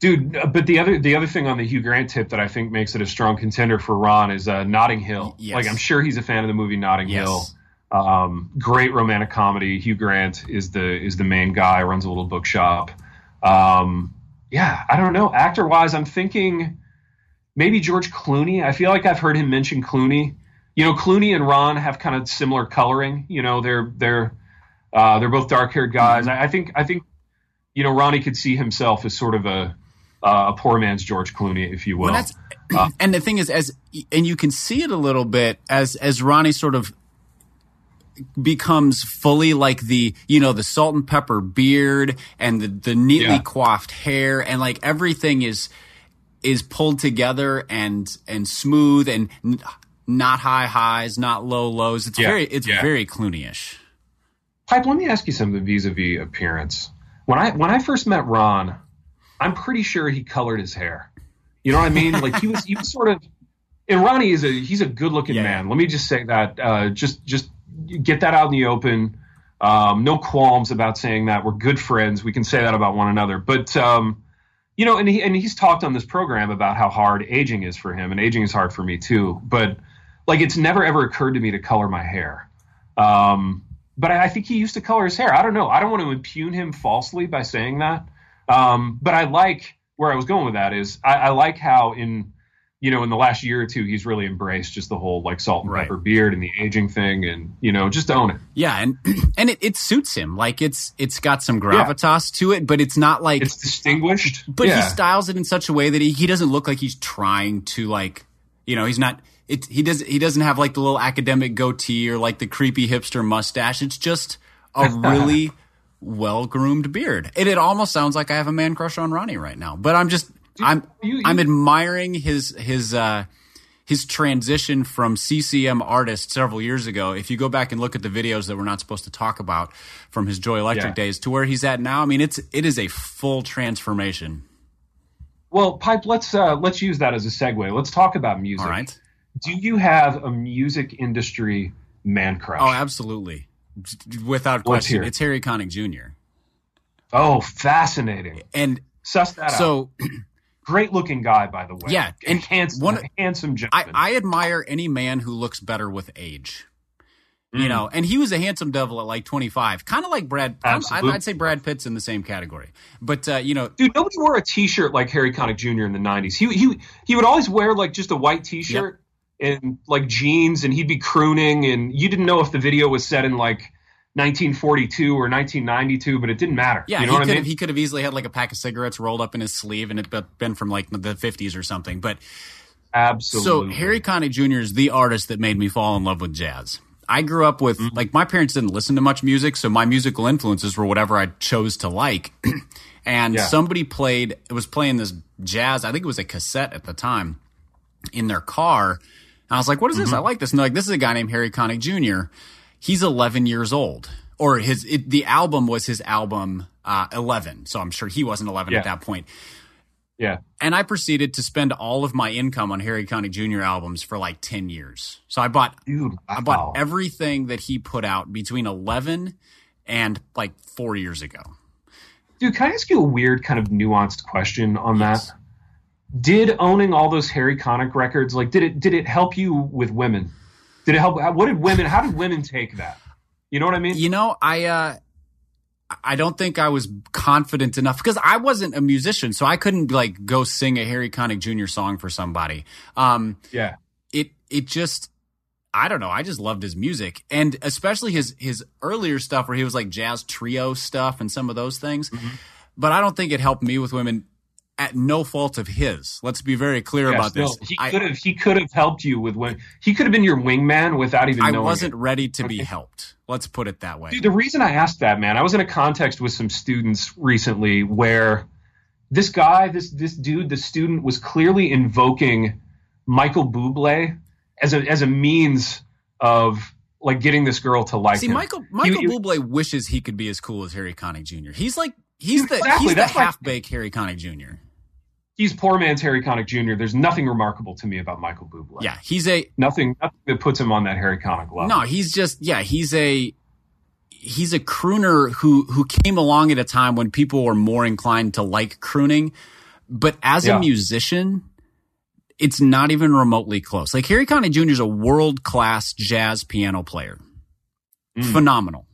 Dude, but the other the other thing on the Hugh Grant tip that I think makes it a strong contender for Ron is uh, Notting Hill. Yes. Like I'm sure he's a fan of the movie Notting Yes. Hill. Um, great romantic comedy. Hugh Grant is the is the main guy. Runs a little bookshop. Um, yeah, I don't know. Actor wise, I'm thinking maybe George Clooney. I feel like I've heard him mention Clooney. You know, Clooney and Ron have kind of similar coloring. You know, they're they're uh, they're both dark haired guys. I, I think I think you know Ronnie could see himself as sort of a uh, a poor man's George Clooney, if you will. Well, that's *clears throat* and the thing is, as and you can see it a little bit as as Ronnie sort of becomes fully like the you know the salt and pepper beard and the the neatly Yeah. coiffed hair and like everything is is pulled together and and smooth and n- not high highs, not low lows. It's Yeah, very it's yeah. very Clooney-ish. Pipe, let me ask you something vis-a-vis appearance. When I when I first met Ron, I'm pretty sure he colored his hair. You know what I mean? Like he was he was sort of and Ronnie is a he's a good looking Yeah. man. Let me just say that. Uh, just just get that out in the open. Um, no qualms about saying that. We're good friends. We can say that about one another. But um, you know, and he and he's talked on this program about how hard aging is for him, and aging is hard for me too. But like, it's never ever occurred to me to color my hair. Um, but I, I think he used to color his hair. I don't know. I don't want to impugn him falsely by saying that. Um, but I like where I was going with that is I, I like how in you know, in the last year or two, he's really embraced just the whole like salt and Right. pepper beard and the aging thing, and you know, just own it. Yeah, and *clears throat* and it, it suits him. Like it's it's got some gravitas to it, but it's not like It's distinguished, but yeah. he styles it in such a way that he, he doesn't look like he's trying to like you know, he's not it he does he doesn't have like the little academic goatee or like the creepy hipster mustache. It's just a *laughs* really well groomed beard. And it almost sounds like I have a man crush on Ronnie right now. But I'm just I'm you- you- I'm admiring his his uh his transition from CCM artist several years ago. If you go back and look at the videos that we're not supposed to talk about from his Joy Electric Yeah. days to where he's at now, I mean it's it is a full transformation. Well, pipe. Let's uh, let's use that as a segue. Let's talk about music. All right. Do you have a music industry man crush? Oh, absolutely. Without question. hear. It's Harry Connick Jr. Oh, fascinating. And Suss that out. so *clears throat* Great looking guy, by the way. Yeah, and *laughs* handsome, one- handsome I, gentleman. I admire any man who looks better with age. You Mm. know, and he was a handsome devil at like 25, kind of like Brad. Absolutely. I'd say Brad Pitt's in the same category. But, uh, you know, Dude, nobody wore a T-shirt like Harry Connick Jr. in the '90s. He he he would always wear like just a white T-shirt and like jeans, and he'd be crooning, and you didn't know if the video was set in like 1942 or 1992, but it didn't matter. yeah, you know he could I have he could have easily had like a pack of cigarettes rolled up in his sleeve and it been from like the 50s or something. But Absolutely. So Harry Connick Jr. is the artist that made me fall in love with jazz. I grew up with Mm-hmm. like my parents didn't listen to much music, so my musical influences were whatever I chose to like. *clears throat* and Yeah. somebody played it was playing this jazz, I think it was a cassette at the time, in their car. And I was like, "What is this? I Mm-hmm. like this." And they're like, "This is a guy named Harry Connick Jr. He's 11 years old." Or his it, the album was his album uh, 11, so I'm sure he wasn't 11 Yeah. at that point. yeah. And I proceeded to spend all of my income on Harry Connick Jr. albums for like 10 years. So I bought Dude, I bought everything that he put out between 11 and like 4 years ago. Dude, can I ask you a weird kind of nuanced question on Yes. that? Did owning all those Harry Connick records like did it did it help you with women? Did it help? What did women? How did women take that? You know what I mean? You know, I uh I don't think I was confident enough because I wasn't a musician, so I couldn't like go sing a Harry Connick Jr. song for somebody. Um Yeah. it it just I don't know. I just loved his music, and especially his his earlier stuff where he was like jazz trio stuff and some of those things. Mm-hmm. But I don't think it helped me with women at no fault of his. Let's be very clear Yeah, about this. He could have he could have helped you with when he could have been your wingman without even I knowing. wasn't it. ready to be helped. Let's put it that way. Dude, the reason I asked that, man, I was in a context with some students recently where this guy, this this dude, the student was clearly invoking Michael Bublé as a as a means of like getting this girl to like See, him. Michael Michael You- Bublé wishes he could be as cool as Harry Connick Jr. He's like he's the Exactly, he's the like- half baked Harry Connick Jr. He's poor man's Harry Connick Jr. There's nothing remarkable to me about Michael Bublé. Yeah, he's a Nothing, nothing that puts him on that Harry Connick level. No, he's just yeah, he's a he's a crooner who who came along at a time when people were more inclined to like crooning, but as Yeah. a musician, it's not even remotely close. Like Harry Connick Jr. is a world class jazz piano player, Mm. phenomenal,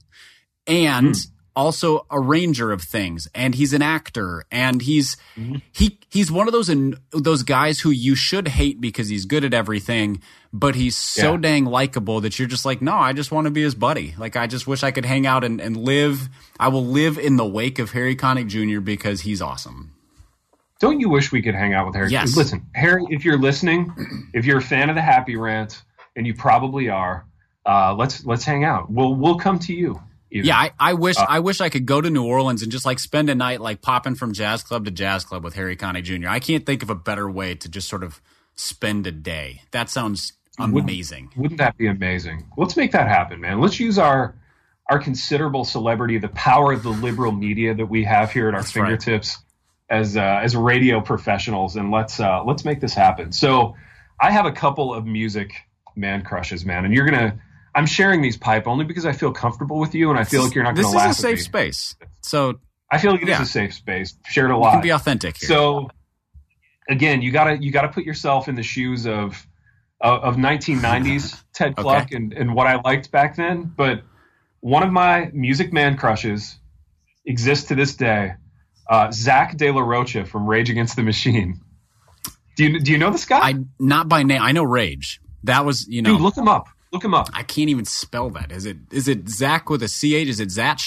and also arranger of things, and he's an actor, and he's Mhm. he he's one of those those guys who you should hate because he's good at everything, but he's so Yeah. dang likable that you're just like, no, I just want to be his buddy. Like I just wish I could hang out and, and live. I will live in the wake of Harry Connick Jr. because he's awesome. Don't you wish we could hang out with Harry? Yes. Listen, Harry, if you're listening, if you're a fan of the Happy Rant, and you probably are, uh, let's let's hang out. We'll we'll come to you. Even. Yeah, I, I wish Uh, I wish I could go to New Orleans and just like spend a night like popping from jazz club to jazz club with Harry Connick Jr. I can't think of a better way to just sort of spend a day. That sounds Wouldn't- amazing. Wouldn't that be amazing? Let's make that happen, man. Let's use our our considerable celebrity, the power of the liberal media that we have here at our That's right. fingertips as uh, as radio professionals, and let's uh, let's make this happen. So, I have a couple of music man crushes, man, and you're gonna. I'm sharing these pipe only because I feel comfortable with you, and I feel like you're not This going is to laugh. safe a safe space, so I feel like it is Yeah. a safe space. Shared a you lot. can be authentic here. So again, you gotta you gotta put yourself in the shoes of of, of 1990s *laughs* Ted Kluck Okay. and, and what I liked back then. But one of my Music Man crushes exists to this day. Uh, Zach De La Rocha from Rage Against the Machine. Do you do you know this guy? I not by name. I know Rage. That was you know. Dude, look him up. Look him up. I can't even spell that. Is it is it Zach with a ch? Is it Zach?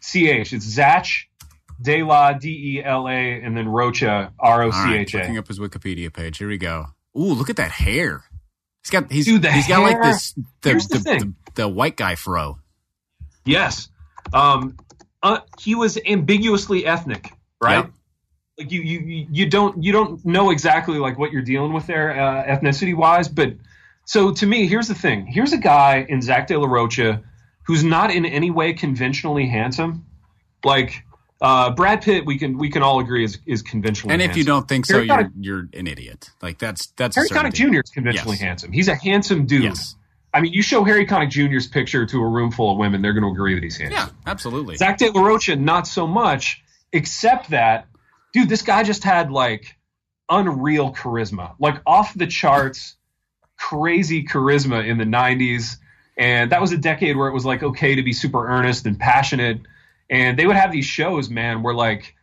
C H. It's Zach De La D E L A and then Rocha R O All right, looking up his Wikipedia page. Here we go. Ooh, look at that hair. He's got he's Dude, he's got like this the the the, the, the white guy fro. Yes. Um, uh, he was ambiguously ethnic, right? Yep. Like you, you, you- you don't, you don't know exactly like what you're dealing with there, uh, ethnicity wise. But so to me, here's the thing: here's a guy in Zach De La Rocha who's not in any way conventionally handsome. Like uh, Brad Pitt, we can we can all agree is is conventionally. And if you don't think so, Harry you're you're an idiot. Like that's that's Harry Connick. Jr. is conventionally Yes. handsome. He's a handsome dude. Yes. I mean, you show Harry Connick Jr.'s picture to a room full of women, they're going to agree that he's handsome. Yeah, absolutely. Zach De La Rocha, not so much, except that, dude, this guy just had like unreal charisma, like off the charts, crazy charisma in the 90s. And that was a decade where it was like okay to be super earnest and passionate. And they would have these shows, man, where like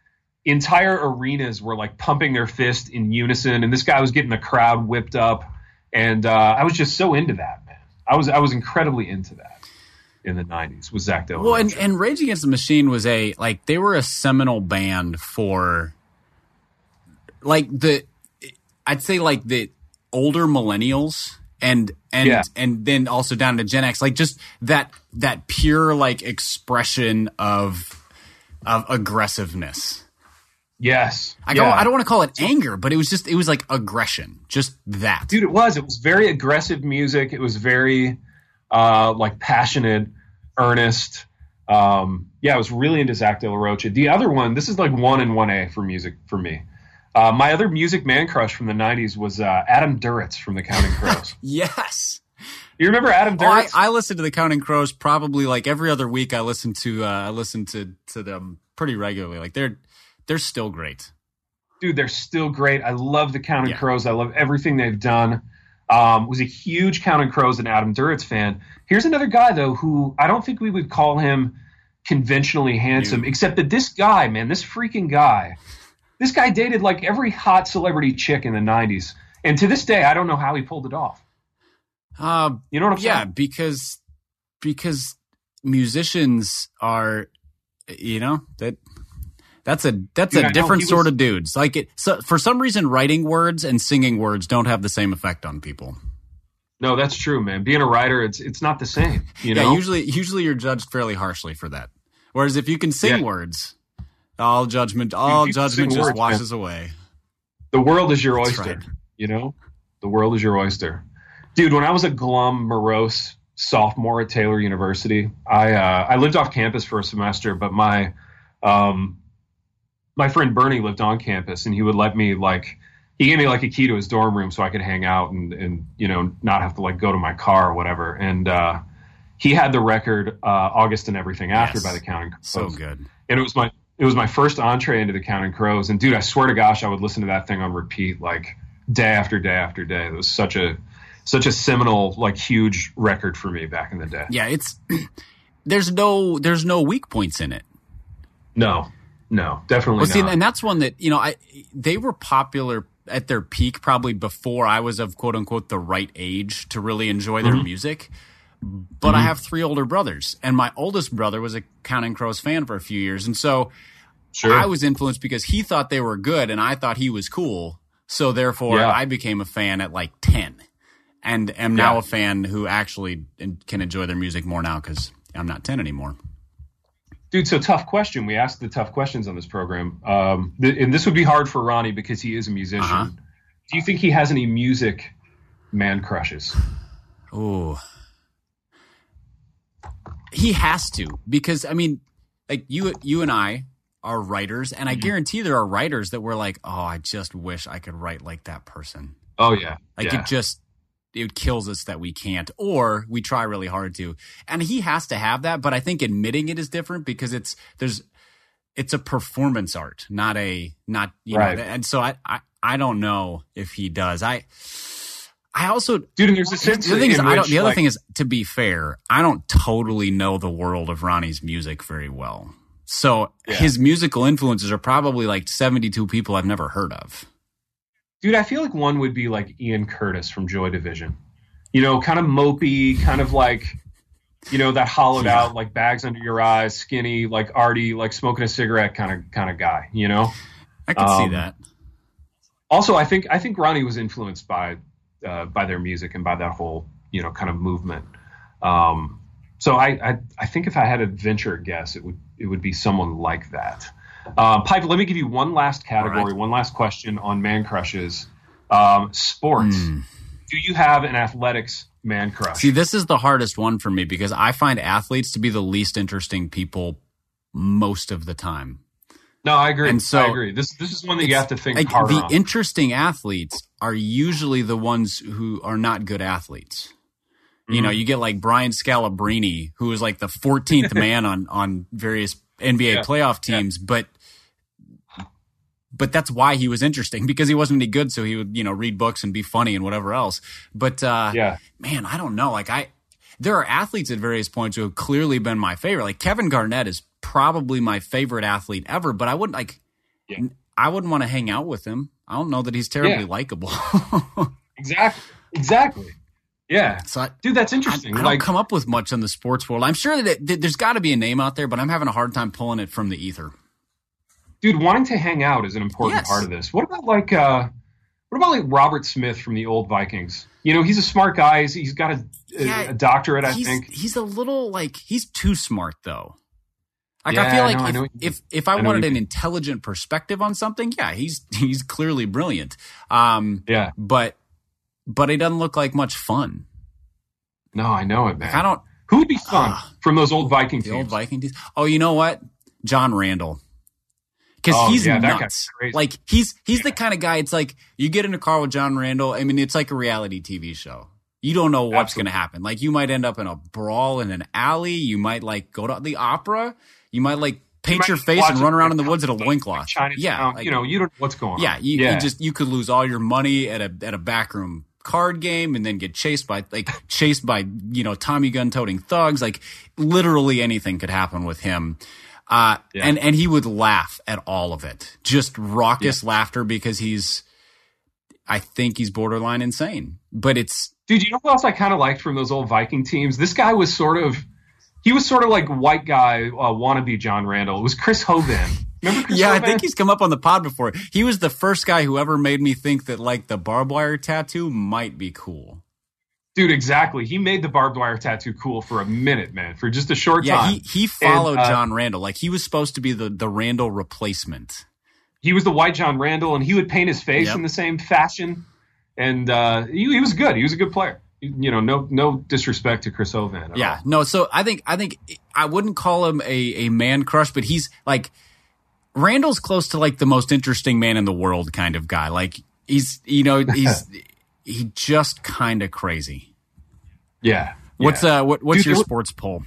entire arenas were like pumping their fist in unison. And this guy was getting the crowd whipped up. And uh, I was just so into that, man. I was I was incredibly into that in the 90s with Zach De La Well, and, and Rage Against the Machine was a like they were a seminal band for like the I'd say like the older millennials and and Yeah. and then also down to Gen X like just that that pure like expression of of aggressiveness. Yes. I yeah. don't I don't want to call it anger, but it was just it was like aggression, just that. dude it was it was very aggressive music it was very uh like passionate earnest um yeah i was really into zach de la rocha the other one this is like one and one a for music for me uh my other music man crush from the 90s was uh adam duritz from the counting crows *laughs* Yes. you remember adam Oh, I, duritz I listened to the Counting Crows probably like every other week. I listened to uh, I listened to to them pretty regularly. Like they're they're still great. dude they're still great i love the counting Yeah. crows i love everything they've done um, was a huge counting crows and adam duritz fan here's another guy though who i don't think we would call him conventionally handsome No. except that this guy man this freaking guy this guy dated like every hot celebrity chick in the 90s and to this day i don't know how he pulled it off Uh, you know what i'm yeah, saying because because musicians are, you know that. That's a that's Dude, I a know different sort was- of dudes. Like it, so for some reason, writing words and singing words don't have the same effect on people. no that's true man being a writer it's it's not the same you know usually usually you're judged fairly harshly for that. Whereas if you can sing Yeah. words, all judgment all judgment just words, man. washes away. the world is your oyster. right. You know, the world is your oyster, dude. When I was a glum, morose sophomore at Taylor University, I uh, I lived off campus for a semester, but my um, my friend Bernie lived on campus, and he would let me like he gave me like a key to his dorm room so I could hang out and and you know not have to like go to my car or whatever. And uh, he had the record uh, August and everything after Yes. by the Counting Crows. So good. and it was my it was my first entree into the Counting Crows. And dude, I swear to gosh, I would listen to that thing on repeat like day after day after day. It was such a such a seminal, like huge record for me back in the day. Yeah, it's *clears throat* there's no there's no weak points in it. No, no, definitely Well, see, not. and that's one that you know, I they were popular at their peak probably before I was of quote unquote the right age to really enjoy their Mm-hmm. music. But I have three older brothers, and my oldest brother was a Counting Crows fan for a few years, and so sure. I was influenced because he thought they were good, and I thought he was cool. So therefore, Yeah. I became a fan at like ten, and am now Yeah. a fan who actually can enjoy their music more now because I'm not ten anymore. Dude, so tough question. We asked the tough questions on this program. Um, th- and this would be hard for Ronnie because he is a musician. Uh-huh. Do you think he has any music man crushes? Ooh. He has to because I mean, like you, you and I are writers, and I mm-hmm. guarantee there are writers that were like, "Oh, I just wish I could write like that person." Oh yeah. Like yeah. it just it kills us that we can't, or we try really hard to. And he has to have that, but I think admitting it is different because it's there's it's a performance art, not a not you Right. know. And so I I I don't know if he does. I I also, dude, and there's a sense. The, thing is, I don't, the other like, thing is, to be fair, I don't totally know the world of Ronnie's music very well. So yeah. his musical influences are probably like 72 people I've never heard of. Dude, I feel like one would be like Ian Curtis from Joy Division. You know, kind of mopey, kind of like, you know, that hollowed yeah. out, like bags under your eyes, skinny, like arty, like smoking a cigarette kind of kind of guy. You know, I can um, see that. Also, I think I think Ronnie was influenced by uh, by their music and by that whole you know kind of movement. Um, so I, I, I think if I had to venture a guess, it would it would be someone like that. Um, Pipe, let me give you one last category, right. one last question on man crushes. Um, sports. Mm. Do you have an athletics man crush? See, this is the hardest one for me because I find athletes to be the least interesting people most of the time. No, I agree. And so I agree. This this is one that you have to think like, harder The on. interesting athletes are usually the ones who are not good athletes. Mm-hmm. You know, mm-hmm. you get like Brian Scalabrine, who was like the 14th *laughs* man on on various NBA yeah. playoff teams, yeah. but but that's why he was interesting because he wasn't any good, so he would you know read books and be funny and whatever else. But uh, yeah, man, I don't know. Like I, there are athletes at various points who have clearly been my favorite. Like Kevin Garnett is probably my favorite athlete ever, but I wouldn't like. Yeah. I wouldn't want to hang out with him. I don't know that he's terribly yeah. likable. *laughs* exactly. Exactly. Yeah. So I, dude, that's interesting. I, I like, don't come up with much in the sports world. I'm sure that, it, there's got to be a name out there, but I'm having a hard time pulling it from the ether. Dude, wanting to hang out is an important yes. part of this. What about like uh what about like Robert Smith from the old Vikings? You know, he's a smart guy. he's, he's got a, yeah, a doctorate, I think. He's a little like he's too smart though. Like yeah, I feel like no, if, if, if I, I wanted an intelligent perspective on something, yeah, he's *laughs* he's clearly brilliant. Um, yeah, but but it doesn't look like much fun. No, I know it, man. Like, I don't. Who would be fun uh, from those old Viking the teams? old Viking teams. Oh, you know what? John Randle. Because oh, he's yeah, nuts. Like he's he's yeah. the kind of guy. It's like you get in a car with John Randle. I mean, it's like a reality TV show. You don't know what's going to happen. Like you might end up in a brawl in an alley. You might like go to the opera. You might like paint you your face and run around in the woods at a loincloth. yeah, like, you know, you don't know what's going yeah, on. You, yeah, you just you could lose all your money at a at a backroom card game and then get chased by like chased by you know Tommy gun toting thugs. Like literally anything could happen with him. Uh, yeah. and and he would laugh at all of it, just raucous yeah. laughter because he's, I think he's borderline insane. But it's dude, you know who else I kind of liked from those old Viking teams? This guy was sort of he was sort of like white guy uh, wannabe John Randle. It was Chris. Remember Chris yeah? I think he's come up on the pod before. He was the first guy who ever made me think that like the barbed wire tattoo might be cool. Dude, exactly. He made the barbed wire tattoo cool for a minute, man, for just a short yeah, time. Yeah, he, he followed and, uh, John Randle. Like he was supposed to be the, the Randle replacement. He was the white John Randle, and he would paint his face yep. in the same fashion. And uh, he, he was good. He was a good player you know, no no disrespect to Chris Hovan. Yeah, all. no. So I think I think I wouldn't call him a a man crush, but he's like Randle's close to like the most interesting man in the world kind of guy. Like he's you know he's *laughs* he just kind of crazy. Yeah. What's yeah. uh what what's Dude, your sports poll?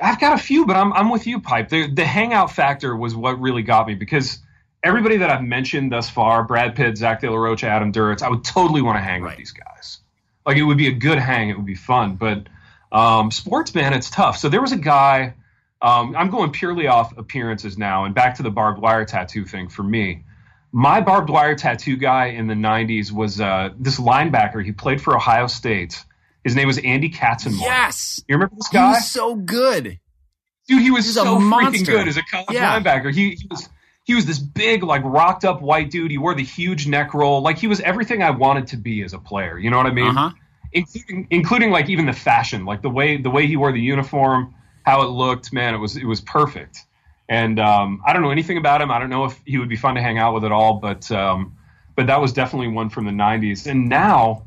I've got a few, but I'm I'm with you, Pipe. The the hangout factor was what really got me because everybody that I've mentioned thus far, Brad Pitt, Zach De La Rocha, Adam Duritz, I would totally want to hang right. with these guys. Like it would be a good hang. It would be fun. But um, sports, man, it's tough. So there was a guy. Um, I'm going purely off appearances now, and back to the barbed wire tattoo thing for me. My barbed wire tattoo guy in the '90s was uh, this linebacker. He played for Ohio State. His name was Andy Katzenmoyer. Yes, you remember this guy? He was so good, dude. He was He's so freaking good as a college yeah. linebacker. He, he was he was this big, like rocked up white dude. He wore the huge neck roll. Like he was everything I wanted to be as a player. You know what I mean? Uh-huh. Including, including like even the fashion, like the way the way he wore the uniform, how it looked. Man, it was it was perfect. And um, I don't know anything about him. I don't know if he would be fun to hang out with at all. But um, but that was definitely one from the '90s. And now,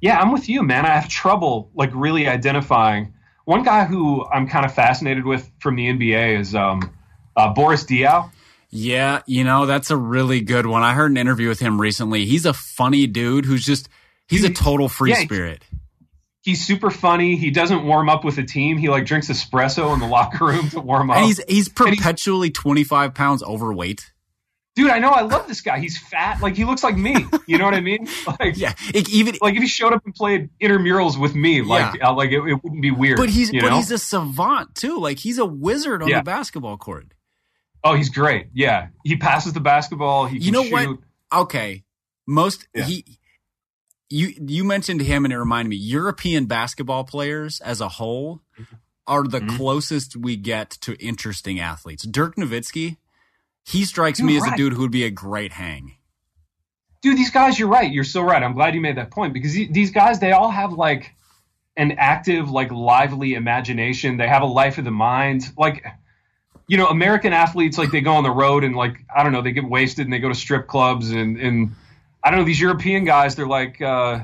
yeah, I'm with you, man. I have trouble like really identifying. One guy who I'm kind of fascinated with from the NBA is um, uh, Boris Diaw. Yeah, you know, that's a really good one. I heard an interview with him recently. He's a funny dude who's just he's a total free yeah, spirit. He's super funny. He doesn't warm up with a team. He like drinks espresso in the locker room to warm up. And he's he's perpetually twenty five pounds overweight. dude, I know I love this guy. He's fat, like he looks like me. You know what I mean? *laughs* Like, yeah, it, even like if he showed up and played intramurals with me, like, Yeah. uh, like it, it wouldn't be weird. but he's but know? he's a savant too. Like he's a wizard on Yeah. the basketball court. oh, he's great. Yeah, he passes the basketball. He You know shoot. what? Okay, most Yeah. he. You you mentioned him and it reminded me. European basketball players as a whole are the Mhm. closest we get to interesting athletes. Dirk Nowitzki, he strikes Dude, me as a dude who would be a great hang. dude these guys you're right you're so right i'm glad you made that point because these guys they all have like an active like lively imagination they have a life of the mind like you know american athletes like they go on the road and like i don't know they get wasted and they go to strip clubs and and i don't know these european guys they're like uh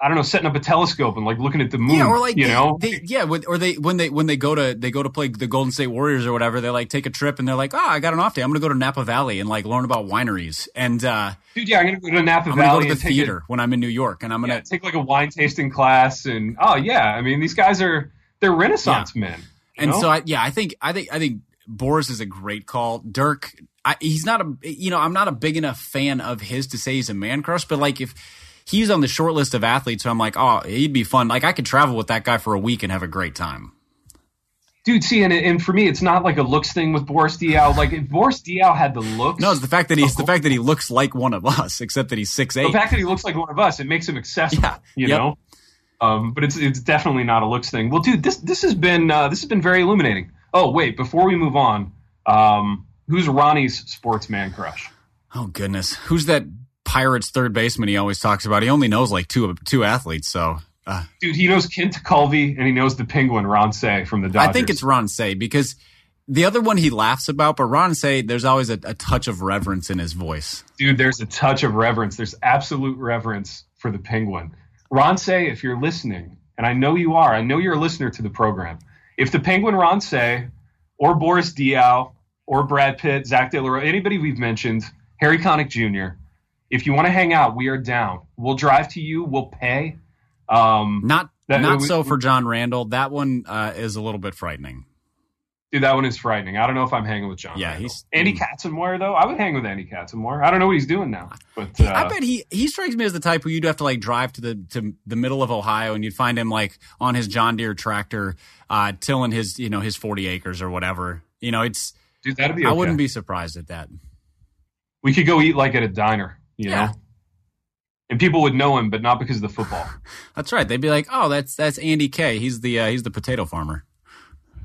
i don't know setting up a telescope and like looking at the moon Yeah, or like you they, know they, yeah, when- or they when they when they go to they go to play the Golden State Warriors or whatever, they like take a trip and they're like, oh, I got an off day. I'm gonna go to Napa Valley and like learn about wineries, and uh, dude yeah i'm gonna go to napa I'm gonna go valley to the take a- theater when I'm in New York, and I'm gonna yeah, take like a wine tasting class and oh yeah i mean these guys are they're renaissance men And know? so I yeah, I think I think I think Boris is a great call. Dirk, I, he's not a you know I'm not a big enough fan of his to say he's a man crush, but like if he's on the short list of athletes, so I'm like, oh, he'd be fun. Like I could travel with that guy for a week and have a great time. Dude, see, and, and for me, it's not like a looks thing with Boris Diaw. Like if Boris Diaw had the looks, No, it's the fact that he's the fact that he looks like one of us, *laughs* except that he's six eight. the fact that he looks like one of us, it makes him accessible. Yeah. You Yep. know, um, but it's it's definitely not a looks thing. Well, dude, this this has been uh, this has been very illuminating. Oh wait, before we move on, um, who's Ronnie's sportsman crush? Oh goodness, who's that Pirates third baseman he always talks about? He only knows like two two athletes, so uh, Dude, he knows Kent Tekulve and he knows the Penguin Ron Cey from the Dodgers. I think it's Ron Cey because the other one he laughs about, but Ron Cey there's always a, a touch of reverence in his voice. dude. There's a touch of reverence. There's absolute reverence for the Penguin. Ron Cey, if you're listening, and I know you are, I know you're a listener to the program. If the Penguin Ron Cey, or Boris Diaw, or Brad Pitt, Zach De La anybody we've mentioned, Harry Connick Jr., if you want to hang out, we are down. We'll drive to you. We'll pay. Um, Not That- not we- so for John Randle. That one uh, is a little bit frightening. Dude, that one is frightening. I don't know if I'm hanging with John. Yeah, Randle. he's- Andy. Katzenmoyer though. I would hang with Andy Katzenmoyer. I don't know what he's doing now, but uh, I bet he he strikes me as the type who you'd have to like drive to the to the middle of Ohio and you'd find him like on his John Deere tractor, uh, tilling his you know his forty acres or whatever. You know, it's dude, that'd be. I wouldn't be surprised at that. We could go eat like at a diner, you Yeah. know? And people would know him, but not because of the football. *laughs* That's right. They'd be like, "Oh, that's that's Andy K. He's the uh, he's the potato farmer."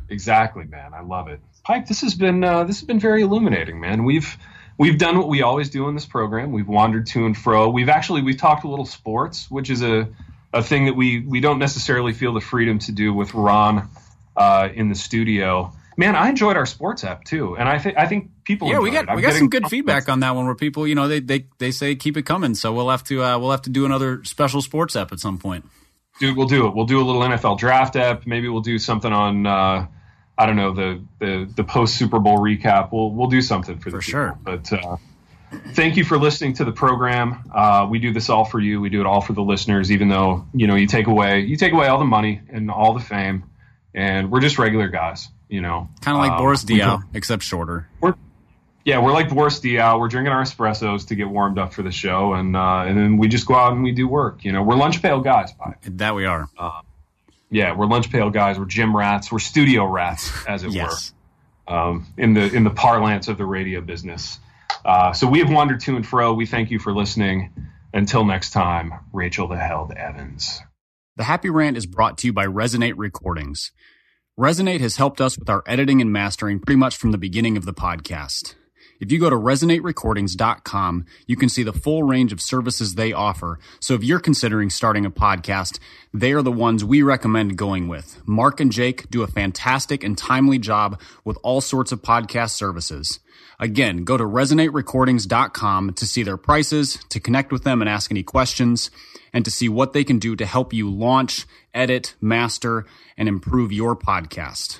Exactly, man. I love it. Pike, this has been uh, this has been very illuminating, man. We've we've done what we always do in this program. We've wandered to and fro. We've actually we've talked a little sports, which is a a thing that we we don't necessarily feel the freedom to do with Ron uh, in the studio. Man, I enjoyed our sports app too, and I think I think people. Yeah, we got. We got some good feedback on that one where people, you know, they they they say keep it coming. So we'll have to uh, we'll have to do another special sports app at some point. Dude, we'll do it. We'll do a little NFL draft app. Maybe we'll do something on uh, I don't know the the, the post Super Bowl recap. We'll we'll do something for the For people. sure. But uh, thank you for listening to the program. Uh, we do this all for you. We do it all for the listeners. Even though you know you take away you take away all the money and all the fame, and we're just regular guys. You know, Kind of like Um, Boris Diaw, except shorter. we're yeah, we're like Boris Diaw. We're drinking our espressos to get warmed up for the show, and uh, and then we just go out and we do work. You know, we're lunch pail guys, Pi. That we are. Yeah, we're lunch pail guys. We're gym rats. We're studio rats, as it *laughs* Yes. were, um, in the in the parlance of the radio business. Uh, so we have wandered to and fro. We thank you for listening. Until next time, Rachel the Held Evans. The Happy Rant is brought to you by Resonate Recordings. Resonate has helped us with our editing and mastering pretty much from the beginning of the podcast. If you go to resonaterecordings.com, you can see the full range of services they offer. So if you're considering starting a podcast, they are the ones we recommend going with. Mark and Jake do a fantastic and timely job with all sorts of podcast services. Again, go to resonaterecordings.com to see their prices, to connect with them and ask any questions, and to see what they can do to help you launch, edit, master, and improve your podcast.